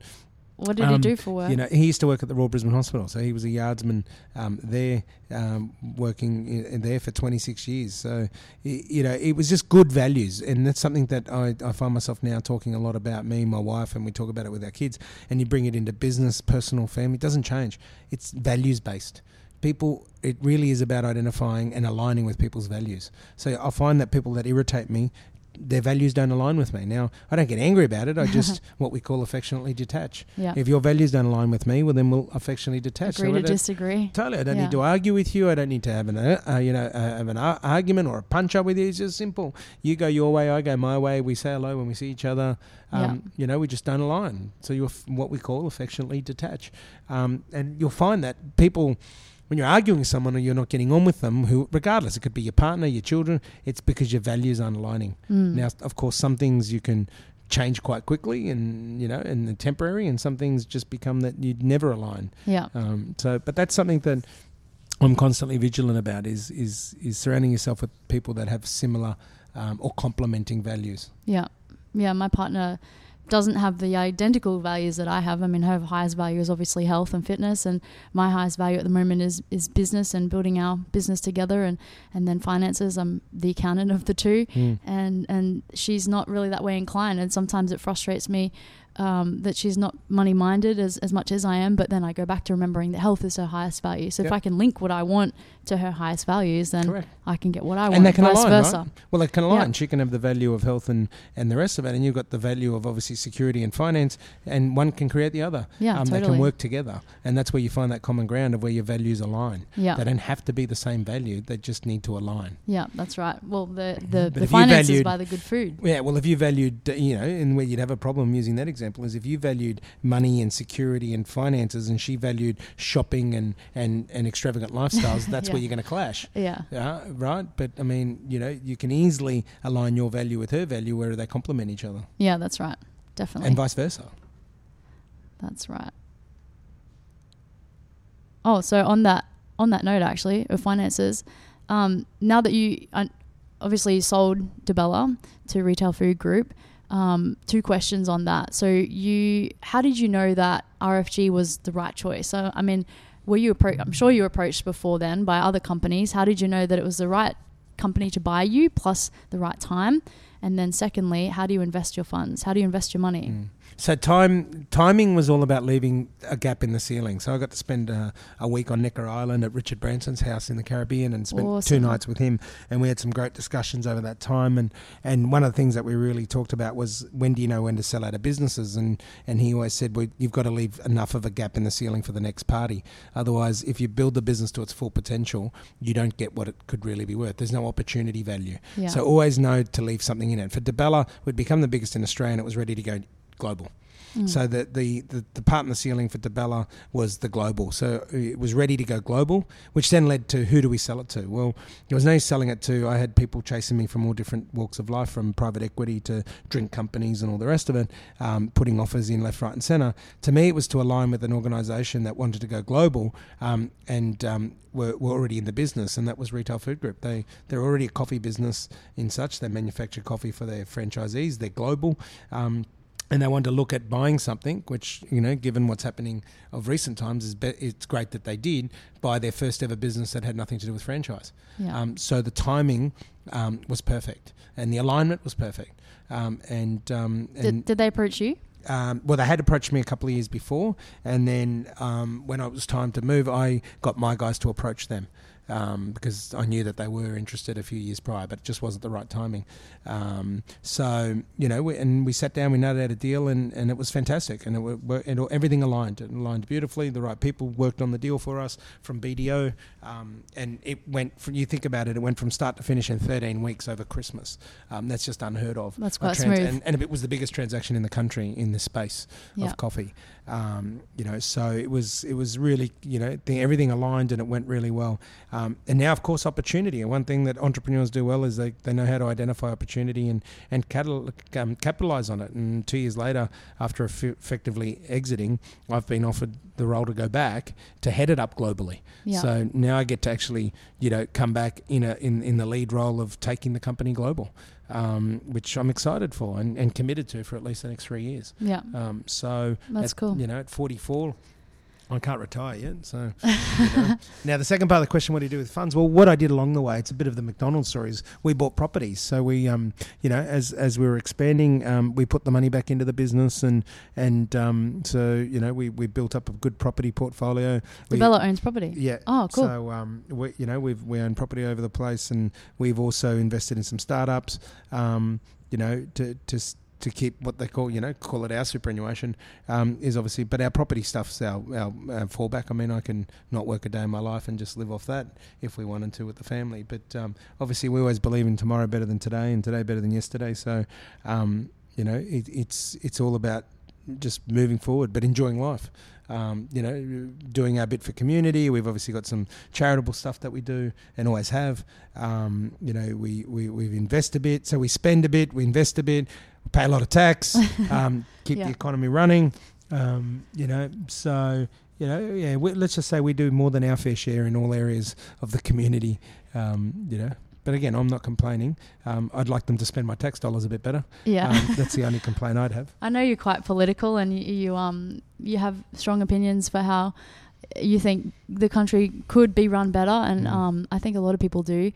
What did he um, do for work? You know, he used to work at the Royal Brisbane Hospital, so he was a yardsman um, there, um, working in, in there for 26 years. So, you know, it was just good values, and that's something that I, I find myself now talking a lot about. Me, and my wife, and we talk about it with our kids, and you bring it into business, personal, family. It doesn't change. It's values based. People, it really is about identifying and aligning with people's values. So I find that people that irritate me their values don't align with me. Now, I don't get angry about it. I just what we call affectionately detach. yeah. If your values don't align with me, well, then we'll affectionately detach. Agree So to disagree. Totally, I don't Yeah. need to argue with you. I don't need to have an, uh, uh, you know, uh, have an ar- argument or a punch up with you. It's just simple. You go your way, I go my way. We say hello when we see each other. Um, You know, we just don't align. So you're f- what we call affectionately detach. Um, and you'll find that people, when you're arguing with someone or you're not getting on with them, who, regardless, it could be your partner, your children, it's because your values aren't aligning. Mm. Now, of course, some things you can change quite quickly, and you know, and they're temporary, and some things just become that you'd never align. yeah. Um, so, but that's something that I'm constantly vigilant about is is is surrounding yourself with people that have similar um, or complementing values. Yeah. Yeah. My partner doesn't have the identical values that I have. I mean, her highest value is obviously health and fitness, and my highest value at the moment is is business and building our business together, and and then finances. I'm the accountant of the two, and and she's not really that way inclined, and sometimes it frustrates me. Um, that she's not money minded as, as much as I am, but then I go back to remembering that health is her highest value. So if I can link what I want to her highest values, then Correct. I can get what I want. And they can vice align, versa. right? Well, they can align. Yeah. She can have the value of health and, and the rest of it, and you've got the value of obviously security and finance, and one can create the other. Yeah, um, They can work together, and that's where you find that common ground of where your values align. Yeah. They don't have to be the same value; they just need to align. Yeah, that's right. Well, the the, the finances valued- by the good food. Yeah, well, if you valued, uh, you know, and where you'd have a problem using that example is if you valued money and security and finances, and she valued shopping and and, and extravagant lifestyles, that's Yeah. Where you're going to clash. Yeah, Yeah, right. But I mean, you know, you can easily align your value with her value where they complement each other, yeah, that's right. Definitely, and vice versa. that's right. Oh, so on that on that note, actually, of finances, um, now that you uh, obviously you sold DiBella to Retail Food Group, um, two questions on that. So you, how did you know that RFG was the right choice? So I mean, were you appro- I'm sure you were approached before then by other companies. How did you know that it was the right company to buy you plus the right time? And then secondly, how do you invest your funds? How do you invest your money? Mm. So time timing was all about leaving a gap in the ceiling. So I got to spend uh, a week on Necker Island at Richard Branson's house in the Caribbean and spent two nights with him, and we had some great discussions over that time. And and one of the things that we really talked about was when do you know when to sell out of businesses? And and he always said, well, you've got to leave enough of a gap in the ceiling for the next party. Otherwise, if you build the business to its full potential, you don't get what it could really be worth. There's no opportunity value. Yeah. So always know to leave something in it. For DiBella, we'd become the biggest in Australia and it was ready to go global. Mm. So that the, the, the part in the ceiling for DiBella was the global. So it was ready to go global, which then led to who do we sell it to? Well, there was no selling it to. I had people chasing me from all different walks of life, from private equity to drink companies and all the rest of it, um, putting offers in left, right, and centre. To me, it was to align with an organisation that wanted to go global um, and um, were, were already in the business, and that was Retail Food Group. They they're already a coffee business in such. They manufacture coffee for their franchisees. They're global. Um, and they wanted to look at buying something, which you know, given what's happening of recent times, is be- it's great that they did buy their first ever business that had nothing to do with franchise. Yeah. Um, so the timing um, was perfect, and the alignment was perfect. Um, and um, and did, did they approach you? um, well, they had approached me a couple of years before, and then um, when it was time to move, I got my guys to approach them um, because I knew that they were interested a few years prior, but it just wasn't the right timing. Um, so you know, we, and we sat down, we noted out a deal, and, and it was fantastic, and it, were, and everything aligned. It aligned beautifully. The right people worked on the deal for us from BDO, um, and it went. From, you think about it, it went from start to finish in 13 weeks over Christmas. Um, that's just unheard of. That's quite smooth. And, and it was the biggest transaction in the country in this space Yeah. of coffee. Um, you know, so it was it was really you know everything aligned and it went really well. Um, and now, of course, opportunity. And one thing that entrepreneurs do well is they, they know how to identify opportunity and and catal- um, capitalize on it. And two years later, after eff- effectively exiting, I've been offered the role to go back to head it up globally. Yeah. So now I get to actually you know come back in a in, in the lead role of taking the company global. Um, which I'm excited for and, and committed to for at least the next three years. yeah. Um, so That's at, cool. You know, at 44, I can't retire yet. So you know. now the second part of the question, what do you do with funds? Well, what I did along the way, it's a bit of the McDonald's stories. We bought properties, so we, um, you know, as as we were expanding, um, we put the money back into the business, and and um, so you know, we, we built up a good property portfolio. We- DiBella owns property. yeah. Oh, cool. So um, we, you know, we've we own property over the place, and we've also invested in some startups. Um, you know, to to to keep what they call, you know, call it our superannuation, um, is obviously, but our property stuff's our, our, our fallback. I mean, I can not work a day in my life and just live off that if we wanted to with the family. But um, obviously, we always believe in tomorrow better than today, and today better than yesterday. So, um, you know, it, it's it's all about just moving forward, but enjoying life. Um, you know, doing our bit for community. We've obviously got some charitable stuff that we do and always have. Um, you know, we, we, we've invest a bit, so we spend a bit, we invest a bit, pay a lot of tax, um, keep Yeah. the economy running. Um, you know, so, you know, yeah, we, let's just say we do more than our fair share in all areas of the community, um, you know. But again, I'm not complaining. Um, I'd like them to spend my tax dollars a bit better. Yeah. Um, that's the only complaint I'd have. I know you're quite political and you, you um you have strong opinions for how you think the country could be run better and Mm. um I think a lot of people do.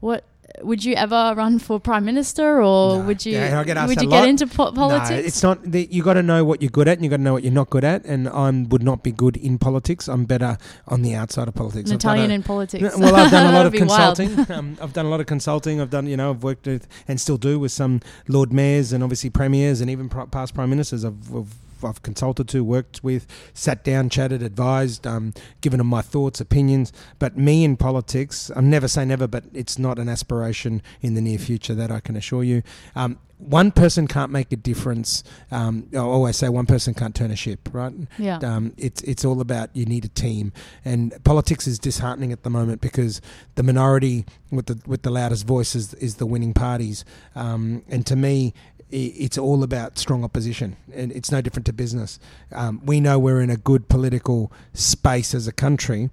What would you ever run for prime minister or No. would you Yeah, I get asked would you get into po- politics? No, it's not. The, you got to know what you're good at, and you got to know what you're not good at. And I would not be good in politics. I'm better on the outside of politics. An Italian a- in politics. Well, I've done a lot of That'd be wild. consulting. um, I've done a lot of consulting. I've done, you know, I've worked with and still do with some Lord Mayors and obviously premiers and even past prime ministers. I've, I've, I've consulted to, worked with, sat down, chatted, advised, um, given them my thoughts, opinions. But me in politics, I'm never say never, but it's not an aspiration in the near future. That I can assure you. Um, one person can't make a difference. Um, I always say one person can't turn a ship, right? Yeah. Um, it's it's all about you need a team, and politics is disheartening at the moment because the minority with the with the loudest voices is, is the winning parties. Um, and to me, it's all about strong opposition, and it's no different to business. Um, we know we're in a good political space as a country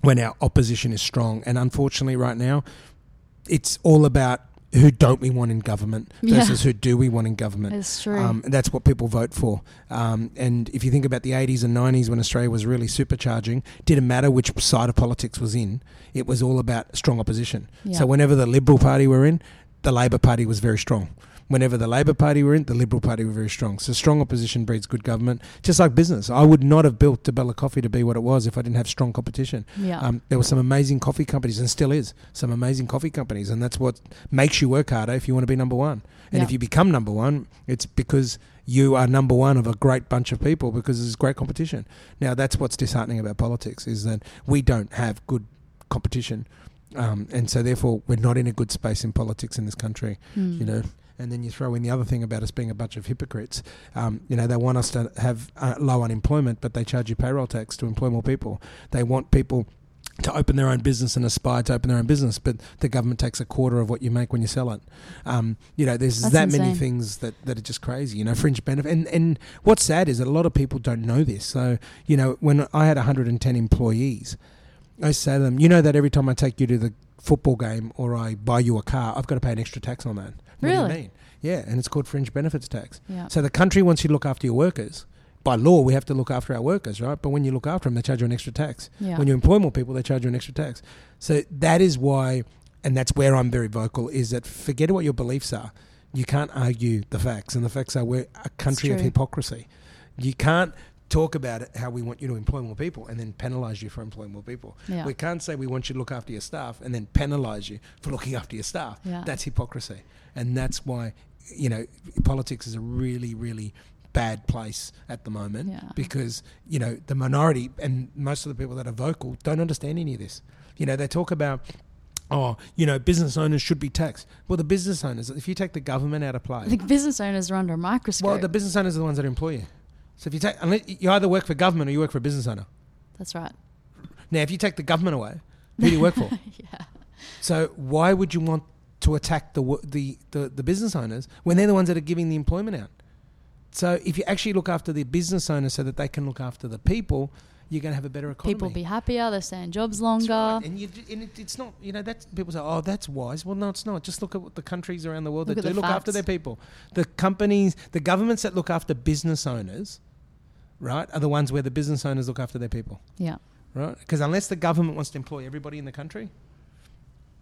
when our opposition is strong, and unfortunately, right now, it's all about who don't we want in government Yeah. versus who do we want in government. It's true. Um, and that's what people vote for. Um, and if you think about the 80s and 90s when Australia was really supercharging, didn't matter which side of politics was in, it was all about strong opposition. yeah. So whenever the Liberal Party were in, the Labor Party was very strong. Whenever the Labor Party were in, the Liberal Party were very strong. So strong opposition breeds good government. Just like business, I would not have built DiBella Coffee to be what it was if I didn't have strong competition. yeah. Um, there were some amazing coffee companies, and still is some amazing coffee companies, and that's what makes you work harder if you want to be number one. And Yeah. if you become number one, it's because you are number one of a great bunch of people because there's great competition. Now that's what's disheartening about politics is that we don't have good competition, um, and so therefore we're not in a good space in politics in this country. Hmm. You know, and then you throw in the other thing about us being a bunch of hypocrites. Um, you know, they want us to have uh, low unemployment, but they charge you payroll tax to employ more people. They want people to open their own business and aspire to open their own business, but the government takes a quarter of what you make when you sell it. Um, you know, there's That's that many things that, that are just crazy. You know, fringe benefit, and and what's sad is that a lot of people don't know this. So you know, when I had 110 employees, I say to them, you know that every time I take you to the football game or I buy you a car, I've got to pay an extra tax on that. What do you Really? mean? Yeah, and it's called fringe benefits tax. Yeah. So the country wants you to look after your workers. By law, we have to look after our workers, right? But when you look after them, they charge you an extra tax. Yeah. When you employ more people, they charge you an extra tax. So that is why, and that's where I'm very vocal, is that forget what your beliefs are. You can't argue the facts, and the facts are we're a country of hypocrisy. You can't talk about it how we want you to employ more people and then penalise you for employing more people. Yeah. We can't say we want you to look after your staff and then penalise you for looking after your staff. Yeah. That's hypocrisy, and that's why you know politics is a really, really bad place at the moment Yeah. because you know the minority and most of the people that are vocal don't understand any of this. You know, they talk about oh, you know, business owners should be taxed. Well, the business owners, if you take the government out of play, the business owners are under a microscope. well, the business owners are the ones that employ you. So if you take, you either work for government or you work for a business owner. That's right. Now, if you take the government away, who do you work for? Yeah. So why would you want to attack the, the the the business owners when they're the ones that are giving the employment out? So if you actually look after the business owners so that they can look after the people, you're going to have a better economy. People be happier. They stay in jobs longer. right. And, you, and it, it's not, you know, that's people say, oh, that's wise. Well, no, it's not. Just look at what the countries around the world Look that do look after their people. The companies, the governments that look after business owners, right, are the ones where the business owners look after their people, Yeah. right? Because unless the government wants to employ everybody in the country,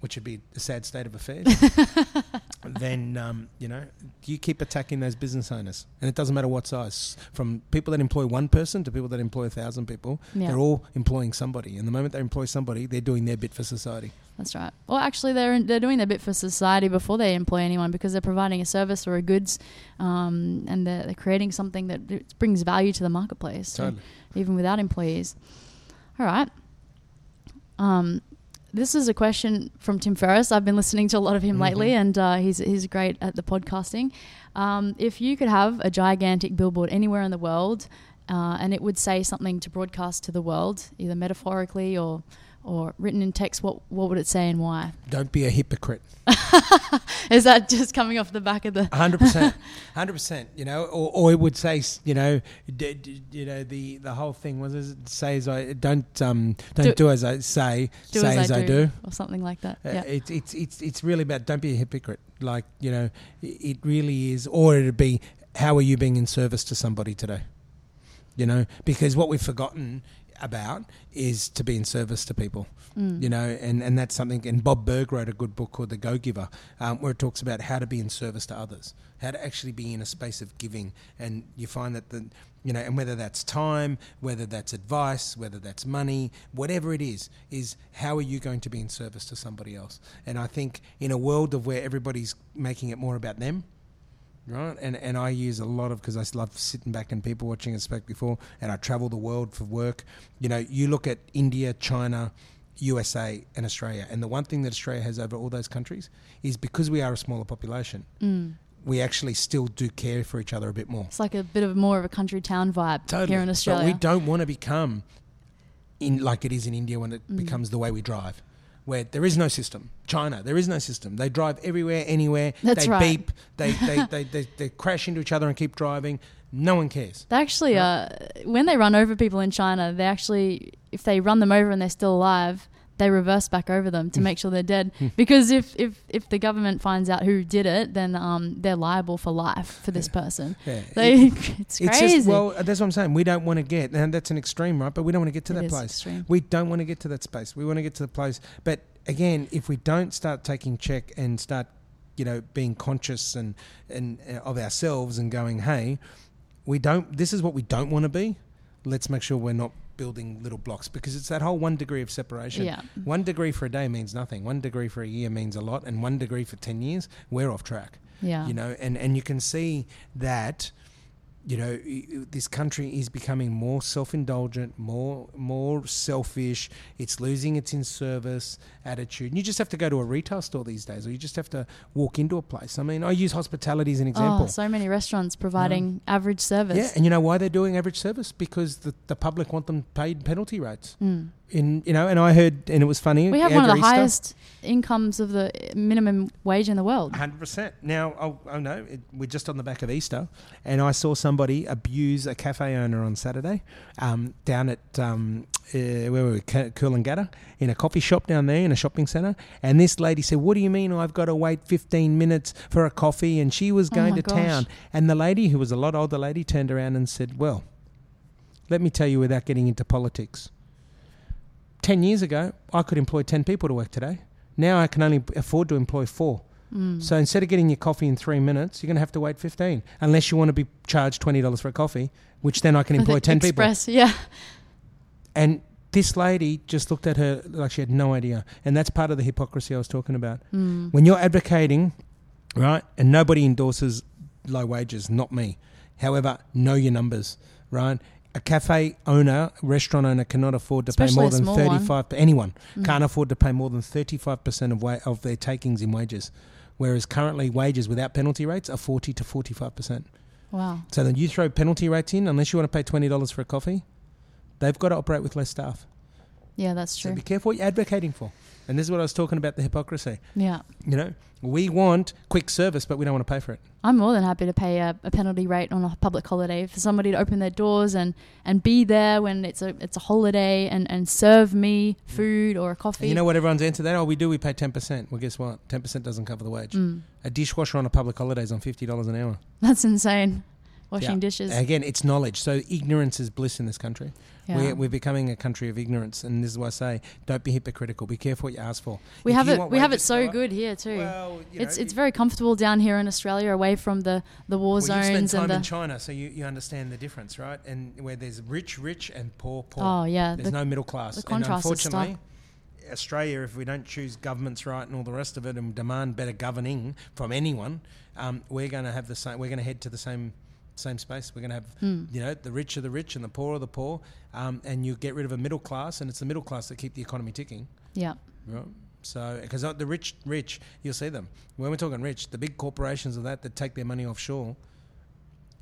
which would be a sad state of affairs, then um, you know you keep attacking those business owners, and it doesn't matter what size. From people that employ one person to people that employ a thousand people, Yeah. they're all employing somebody. And the moment they employ somebody, they're doing their bit for society. That's right. Well, actually, they're they're doing their bit for society before they employ anyone because they're providing a service or a goods, um, and they're, they're creating something that brings value to the marketplace, Totally. even without employees. All right. Um, this is a question from Tim Ferriss. I've been listening to a lot of him lately, Mhm. and uh, he's he's great at the podcasting. Um, if you could have a gigantic billboard anywhere in the world, uh, and it would say something to broadcast to the world, either metaphorically or or written in text, what what would it say and why? Don't be a hypocrite. Is that just coming off the back of the? hundred percent, hundred percent. You know, or, or it would say, you know, d- d- you know, the the whole thing was it say as I don't um don't Do- do, as I say, say as, I, do, do. or something like that. Uh, yeah, It's it's it's it's really about don't be a hypocrite. Like you know, it really is. Or it'd be how are you being in service to somebody today? You know, because what we've forgotten about is to be in service to people. Mm. You know, and, and that's something. And Bob Burg wrote a good book called The Go Giver, um, where it talks about how to be in service to others, how to actually be in a space of giving. And you find that the, you know, and whether that's time, whether that's advice, whether that's money, whatever it is, is how are you going to be in service to somebody else? And I think in a world of where everybody's making it more about them, right? And and I use a lot of because I love sitting back and people watching. I spoke before, and I travel the world for work. You know, you look at India, China, USA, and Australia, and the one thing that Australia has over all those countries is because we are a smaller population, Mm. we actually still do care for each other a bit more. It's like a bit of more of a country town vibe here in Australia. But we don't want to become in like it is in India when it Mm. becomes the way we drive. Where there is no system. China, there is no system. They drive everywhere, anywhere. That's they right. beep. They, they, they, they, they crash into each other and keep driving. No one cares. They actually, uh, when they run over people in China, they actually, if they run them over and they're still alive, they reverse back over them Hmm. to make sure they're dead. because if, if, if the government finds out who did it, then um, they're liable for life for this person. Yeah. They, It- it's it's crazy. just well, that's what I'm saying. We don't want to get, and that's an extreme, right? But we don't want to get to It that place. extreme. We don't want to get to that space. We want to get to the place. But again, if we don't start taking check and start, you know, being conscious and and uh, of ourselves and going, hey, we don't. This is what we don't want to be. Let's make sure we're not building little blocks because it's that whole one degree of separation. Yeah. One degree for a day means nothing. One degree for a year means a lot, and one degree for ten years, we're off track Yeah. you know and and you can see that you know, this country is becoming more self-indulgent, more more selfish. It's losing its in-service attitude. And you just have to go to a retail store these days, or you just have to walk into a place. I mean, I use hospitality as an example. Oh, so many restaurants providing average service. yeah, and you know why they're doing average service? Because the, the public want them paid penalty rates. Mm. In you know, and I heard, and it was funny. We have one of the highest incomes of the minimum wage in the world. Hundred percent. Now, oh, oh no, it, we're just on the back of Easter, and I saw somebody abuse a cafe owner on Saturday, um, down at um, uh, where were we, Coolangatta, in a coffee shop down there in a shopping centre. And this lady said, "What do you mean I've got to wait fifteen minutes for a coffee?" And she was Oh going my to gosh. town, and the lady, who was a lot older lady, turned around and said, "Well, let me tell you, without getting into politics." Ten years ago, I could employ ten people to work today. Now I can only afford to employ four. Mm. So instead of getting your coffee in three minutes, you're going to have to wait 15, unless you want to be charged $20 for a coffee, which then I can employ think 10 people. Express, yeah. And this lady just looked at her like she had no idea. And that's part of the hypocrisy I was talking about. Mm. When you're advocating, right, and nobody endorses low wages, not me. However, know your numbers, right? A cafe owner, restaurant owner cannot afford to Especially pay more than small one. 35 anyone Mm. can't afford to pay more than 35% of wa- of their takings in wages. Whereas currently wages without penalty rates are 40 to 45%. Wow. So then you throw penalty rates in unless you want to pay $20 for a coffee, they've got to operate with less staff. Yeah, that's true. So true. be careful what you're advocating for. And this is what I was talking about the hypocrisy. yeah. You know, we want quick service, but we don't want to pay for it. I'm more than happy to pay a, a penalty rate on a public holiday for somebody to open their doors and, and be there when it's a it's a holiday and, and serve me food or a coffee. And you know what everyone's answer that? Oh, we do. We pay 10%. Well, guess what? 10% doesn't cover the wage. Mm. A dishwasher on a public holiday is on $50 an hour. That's insane. Washing Yeah. dishes. Again, it's knowledge. So ignorance is bliss in this country. Yeah. We're, we're becoming a country of ignorance, and this is why I say, don't be hypocritical. Be careful what you ask for. we If have it we have it so go good here too. Well, it's know, it's very comfortable down here in Australia, away from the, the war well, you spend zones time and in China, so you, you understand the difference, right? And where there's rich, rich, and poor, poor. oh yeah, there's the, no middle class. the and contrast is stark. unfortunately, Australia, if we don't choose governments right and all the rest of it, and demand better governing from anyone, um, we're going to have the same. We're going to head to the same same space. We're going to have Hmm. you know the rich are the rich and the poor are the poor, um, and you get rid of a middle class, and it's the middle class that keep the economy ticking. yeah. Right. So, because the rich, rich, you'll see them. When we're talking rich, the big corporations of that that take their money offshore,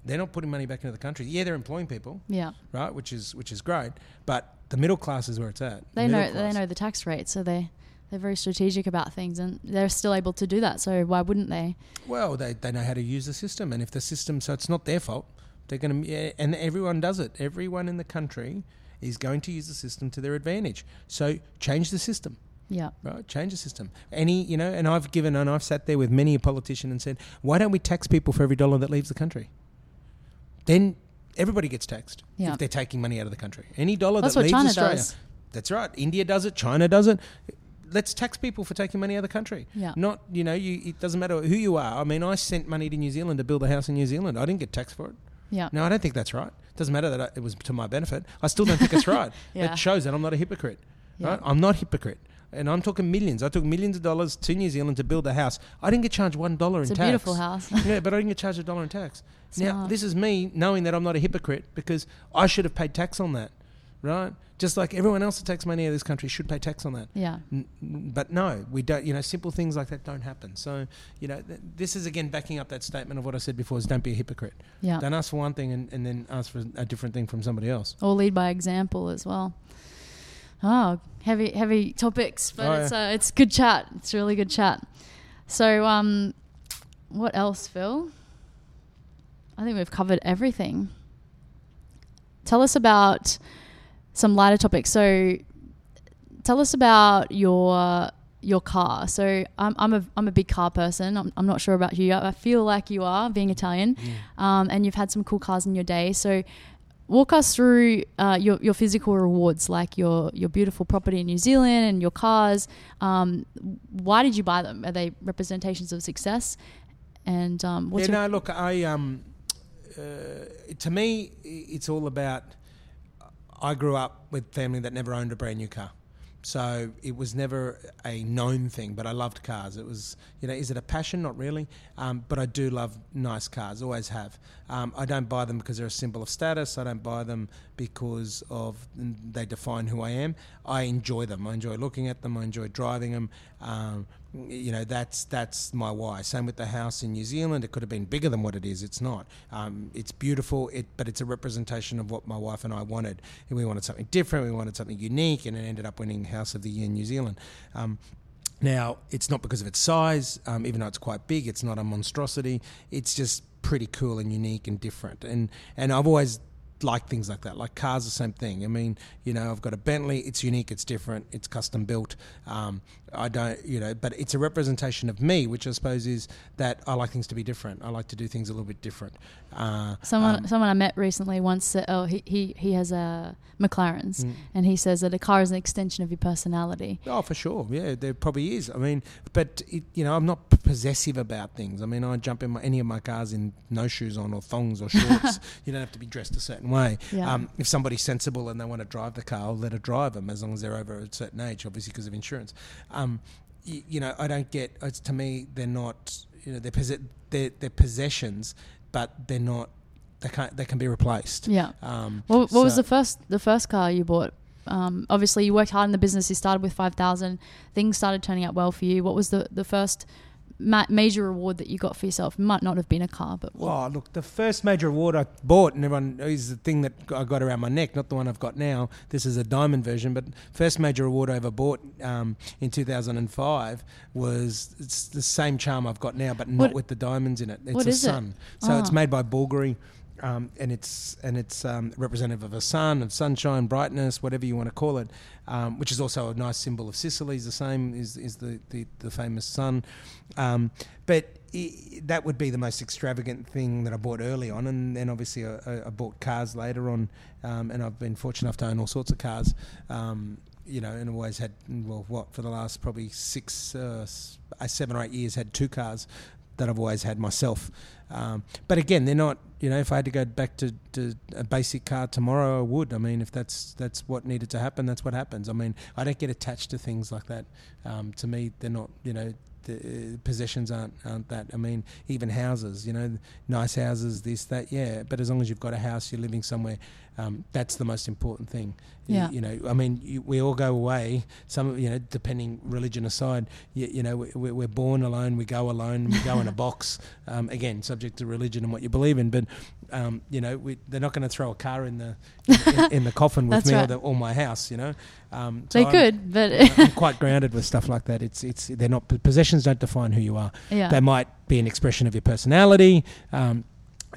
they're not putting money back into the country. Yeah, they're employing people, Yeah. right? Which is which is great. But the middle class is where it's at. The They know middle they know the tax rate, so they they're very strategic about things and they're still able to do that. So why wouldn't they? Well, they, they know how to use the system, and if the system, so it's not their fault. They're going to, yeah, and everyone does it. Everyone in the country is going to use the system to their advantage. So change the system. Yeah. right? Change the system. Any, you know, and I've given, and I've sat there with many a politician and said, why don't we tax people for every dollar that leaves the country? Then everybody gets taxed Yeah. if they're taking money out of the country. Any dollar That's that leaves China Australia. does. That's right. India does it. China does it. Let's tax people for taking money out of the country. Yeah. Not, you know, you, it doesn't matter who you are. I mean, I sent money to New Zealand to build a house in New Zealand. I didn't get taxed for it. Yeah. No, I don't think that's right. Doesn't matter that I, it was to my benefit. I still don't think it's right. Yeah. It shows that I'm not a hypocrite. Yeah. Right? I'm not a hypocrite. And I'm talking millions. I took millions of dollars to New Zealand to build a house. I didn't get charged one dollar in tax. It's a beautiful house. yeah, but I didn't get charged a dollar in tax. Now, this is me knowing that I'm not a hypocrite because I should have paid tax on that, right? Just like everyone else that takes money out of this country should pay tax on that. yeah. N- but no, we don't. You know, simple things like that don't happen. So, you know, th- this is again backing up that statement of what I said before: is don't be a hypocrite. Yeah. Don't ask for one thing and, and then ask for a different thing from somebody else. Or lead by example as well. Oh, heavy heavy topics, but Oh, it's uh, it's good chat. It's really good chat. So um what else, Phil? I think we've covered everything. Tell us about some lighter topics. So tell us about your your car. So I'm I'm a I'm a big car person. I'm, I'm not sure about you. I feel like you are being Italian, um, and you've had some cool cars in your day. So walk us through uh, your your physical rewards, like your your beautiful property in New Zealand and your cars. Um, why did you buy them? Are they representations of success? And um, what's yeah, no, look, I um, uh, to me, it's all about. I grew up with family that never owned a brand new car. so it was never a known thing, but I loved cars. It was, you know, is it a passion? Not really. Um, but I do love nice cars, always have. Um, I don't buy them because they're a symbol of status. I don't buy them because of they define who I am. I enjoy them. I enjoy looking at them. I enjoy driving them. Um, you know that's that's my why. Same with the house in New Zealand. It could have been bigger than what it is. It's not. Um, it's beautiful. It but it's a representation of what my wife and I wanted. And we wanted something different. We wanted something unique, and it ended up winning House of the Year in New Zealand. Um, now it's not because of its size, um, even though it's quite big. It's not a monstrosity. It's just pretty cool and unique and different. And and I've always like things like that. Like cars, the same thing. I mean, you know, I've got a Bentley. It's unique. It's different. It's custom built. Um, I don't, you know, but it's a representation of me, which I suppose is that I like things to be different. I like to do things a little bit different. Uh, someone, um, someone I met recently once said, "Oh, he he, he has a McLarens, mm. and he says that a car is an extension of your personality." Oh, for sure. Yeah, there probably is. I mean, but it, you know, I'm not possessive about things. I mean, I jump in my, any of my cars in no shoes on or thongs or shorts. you don't have to be dressed a certain way. Yeah. Um, if somebody's sensible and they want to drive the car, I'll let her drive them as long as they're over a certain age, obviously because of insurance. Um, you, you, know, I don't get. It's, to me, they're not. You know, they're, they're, they're possessions, but they're not. They can't. They can be replaced. Yeah. Um, what, what so was the first the first car you bought? Um, obviously, you worked hard in the business. You started with five thousand. Things started turning out well for you. What was the the first ma- major reward that you got for yourself? It might not have been a car, but what? oh, look, the first major award I bought, and everyone is the thing that I got around my neck, not the one I've got now. This is a diamond version, but first major award I ever bought um, in 2005 was it's the same charm I've got now, but not with the diamonds in it. It's what a sun, it? so oh. it's made by Bulgari um, and it's and it's um, representative of a sun, of sunshine, brightness, whatever you want to call it, um, which is also a nice symbol of Sicily. Is the same is is the the, the famous sun, um, but. that would be the most extravagant thing that I bought early on, and then obviously I, I bought cars later on, um, and I've been fortunate enough to own all sorts of cars um, you know, and always had well, what for the last probably six, uh, seven or eight years had two cars that I've always had myself. Um, but again, they're not. You know, if I had to go back to, to, a basic car tomorrow, I would. I mean, if that's that's what needed to happen, that's what happens. I mean, I don't get attached to things like that. Um, to me, they're not. You know, the uh, possessions aren't aren't that. I mean, even houses. You know, nice houses, this that. Yeah, but as long as you've got a house, you're living somewhere. Um, that's the most important thing. Yeah. You, you know, I mean, you, we all go away. Some, you know, depending religion aside, you, you know, we, we're born alone. We go alone. We go in a box. Um, again, subject to religion and what you believe in. But um, you know, we, they're not going to throw a car in the in, in the coffin with me right. or, the, or, my house. You know, um, so they I'm, could, but I'm quite grounded with stuff like that. It's it's they're not possessions don't define who you are. Yeah. They might be an expression of your personality. Um,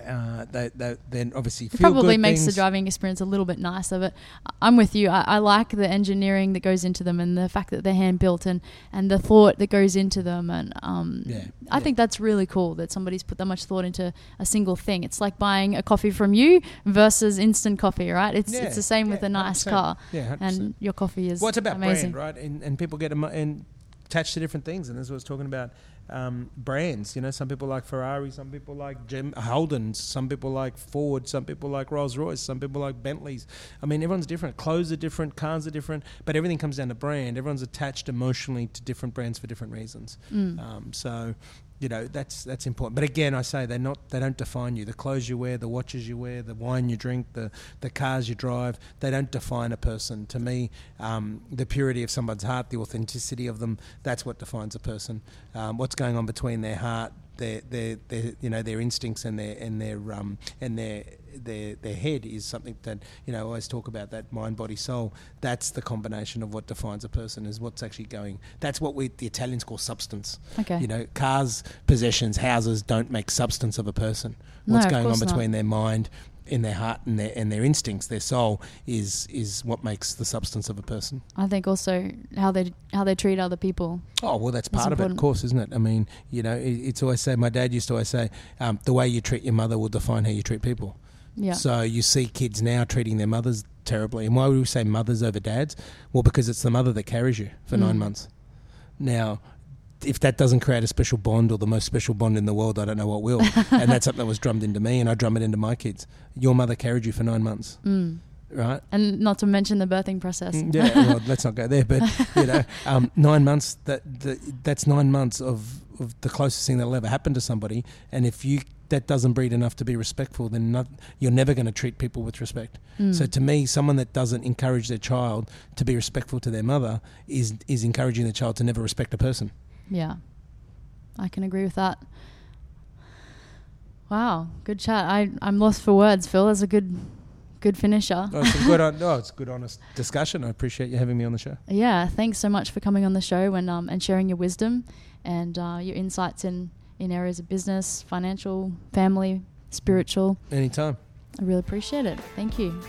uh, they, they, then obviously it probably makes things. the driving experience a little bit nicer. But I'm with you. I, I, like the engineering that goes into them and the fact that they're hand built and, and the thought that goes into them. And um, yeah, I yeah. think that's really cool that somebody's put that much thought into a single thing. It's like buying a coffee from you versus instant coffee, right? It's yeah, it's the same with a nice 100%. car. Yeah, 100%. and your coffee is. Well, it's about amazing. brand, right? And, and people get and attached to different things, and as I was talking about um, brands. You know, some people like Ferrari, some people like Jim Holden's, some people like Ford, some people like Rolls Royce, some people like Bentleys. I mean, everyone's different. Clothes are different, cars are different, but everything comes down to brand. Everyone's attached emotionally to different brands for different reasons. Mm. Um, so you know that's that's important. But again, I say they're not they don't define you. The clothes you wear, the watches you wear, the wine you drink, the the cars you drive, they don't define a person. To me, um, the purity of someone's heart, the authenticity of them, that's what defines a person. Um, what's going on between their heart, their, their, their you know their instincts and their and their um, and their their their head is something that you know I always talk about that mind body soul that's the combination of what defines a person is what's actually going that's what we the Italians call substance okay you know cars possessions houses don't make substance of a person what's no, going on between not. their mind in their heart and their and their instincts, their soul is is what makes the substance of a person. I think also how they how they treat other people. Oh well, that's part of it, of course, isn't it? I mean, you know, it, it's always say. My dad used to always say, um, "The way you treat your mother will define how you treat people." Yeah. So you see kids now treating their mothers terribly, and why would we say mothers over dads? Well, because it's the mother that carries you for mm. nine months. Now, if that doesn't create a special bond or the most special bond in the world, I don't know what will. and that's something that was drummed into me, and I drum it into my kids. Your mother carried you for nine months. Mm. right? And not to mention the birthing process. Mm, Yeah, well, let's not go there. But you know, um, nine months that, that that's nine months of the closest thing that'll ever happen to somebody. And if you that doesn't breed enough to be respectful, then not, you're never going to treat people with respect. Mm. So to me, someone that doesn't encourage their child to be respectful to their mother is is encouraging the child to never respect a person. Yeah, I can agree with that. Wow, good chat. I I'm lost for words, Phil. That's a good good finisher. Oh, it's a good, on, no, it's a good, honest discussion. I appreciate you having me on the show. Yeah, thanks so much for coming on the show and um and sharing your wisdom and uh, your insights in in areas of business, financial, family, spiritual. Anytime. I really appreciate it. Thank you.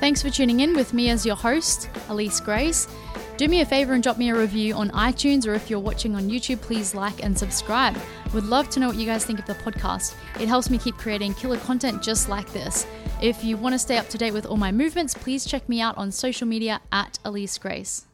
Thanks for tuning in with me as your host, Alyse Grace. Do me a favor and drop me a review on iTunes, or if you're watching on YouTube, please like and subscribe. Would love to know what you guys think of the podcast. It helps me keep creating killer content just like this. If you want to stay up to date with all my movements, please check me out on social media at Alyse Grace.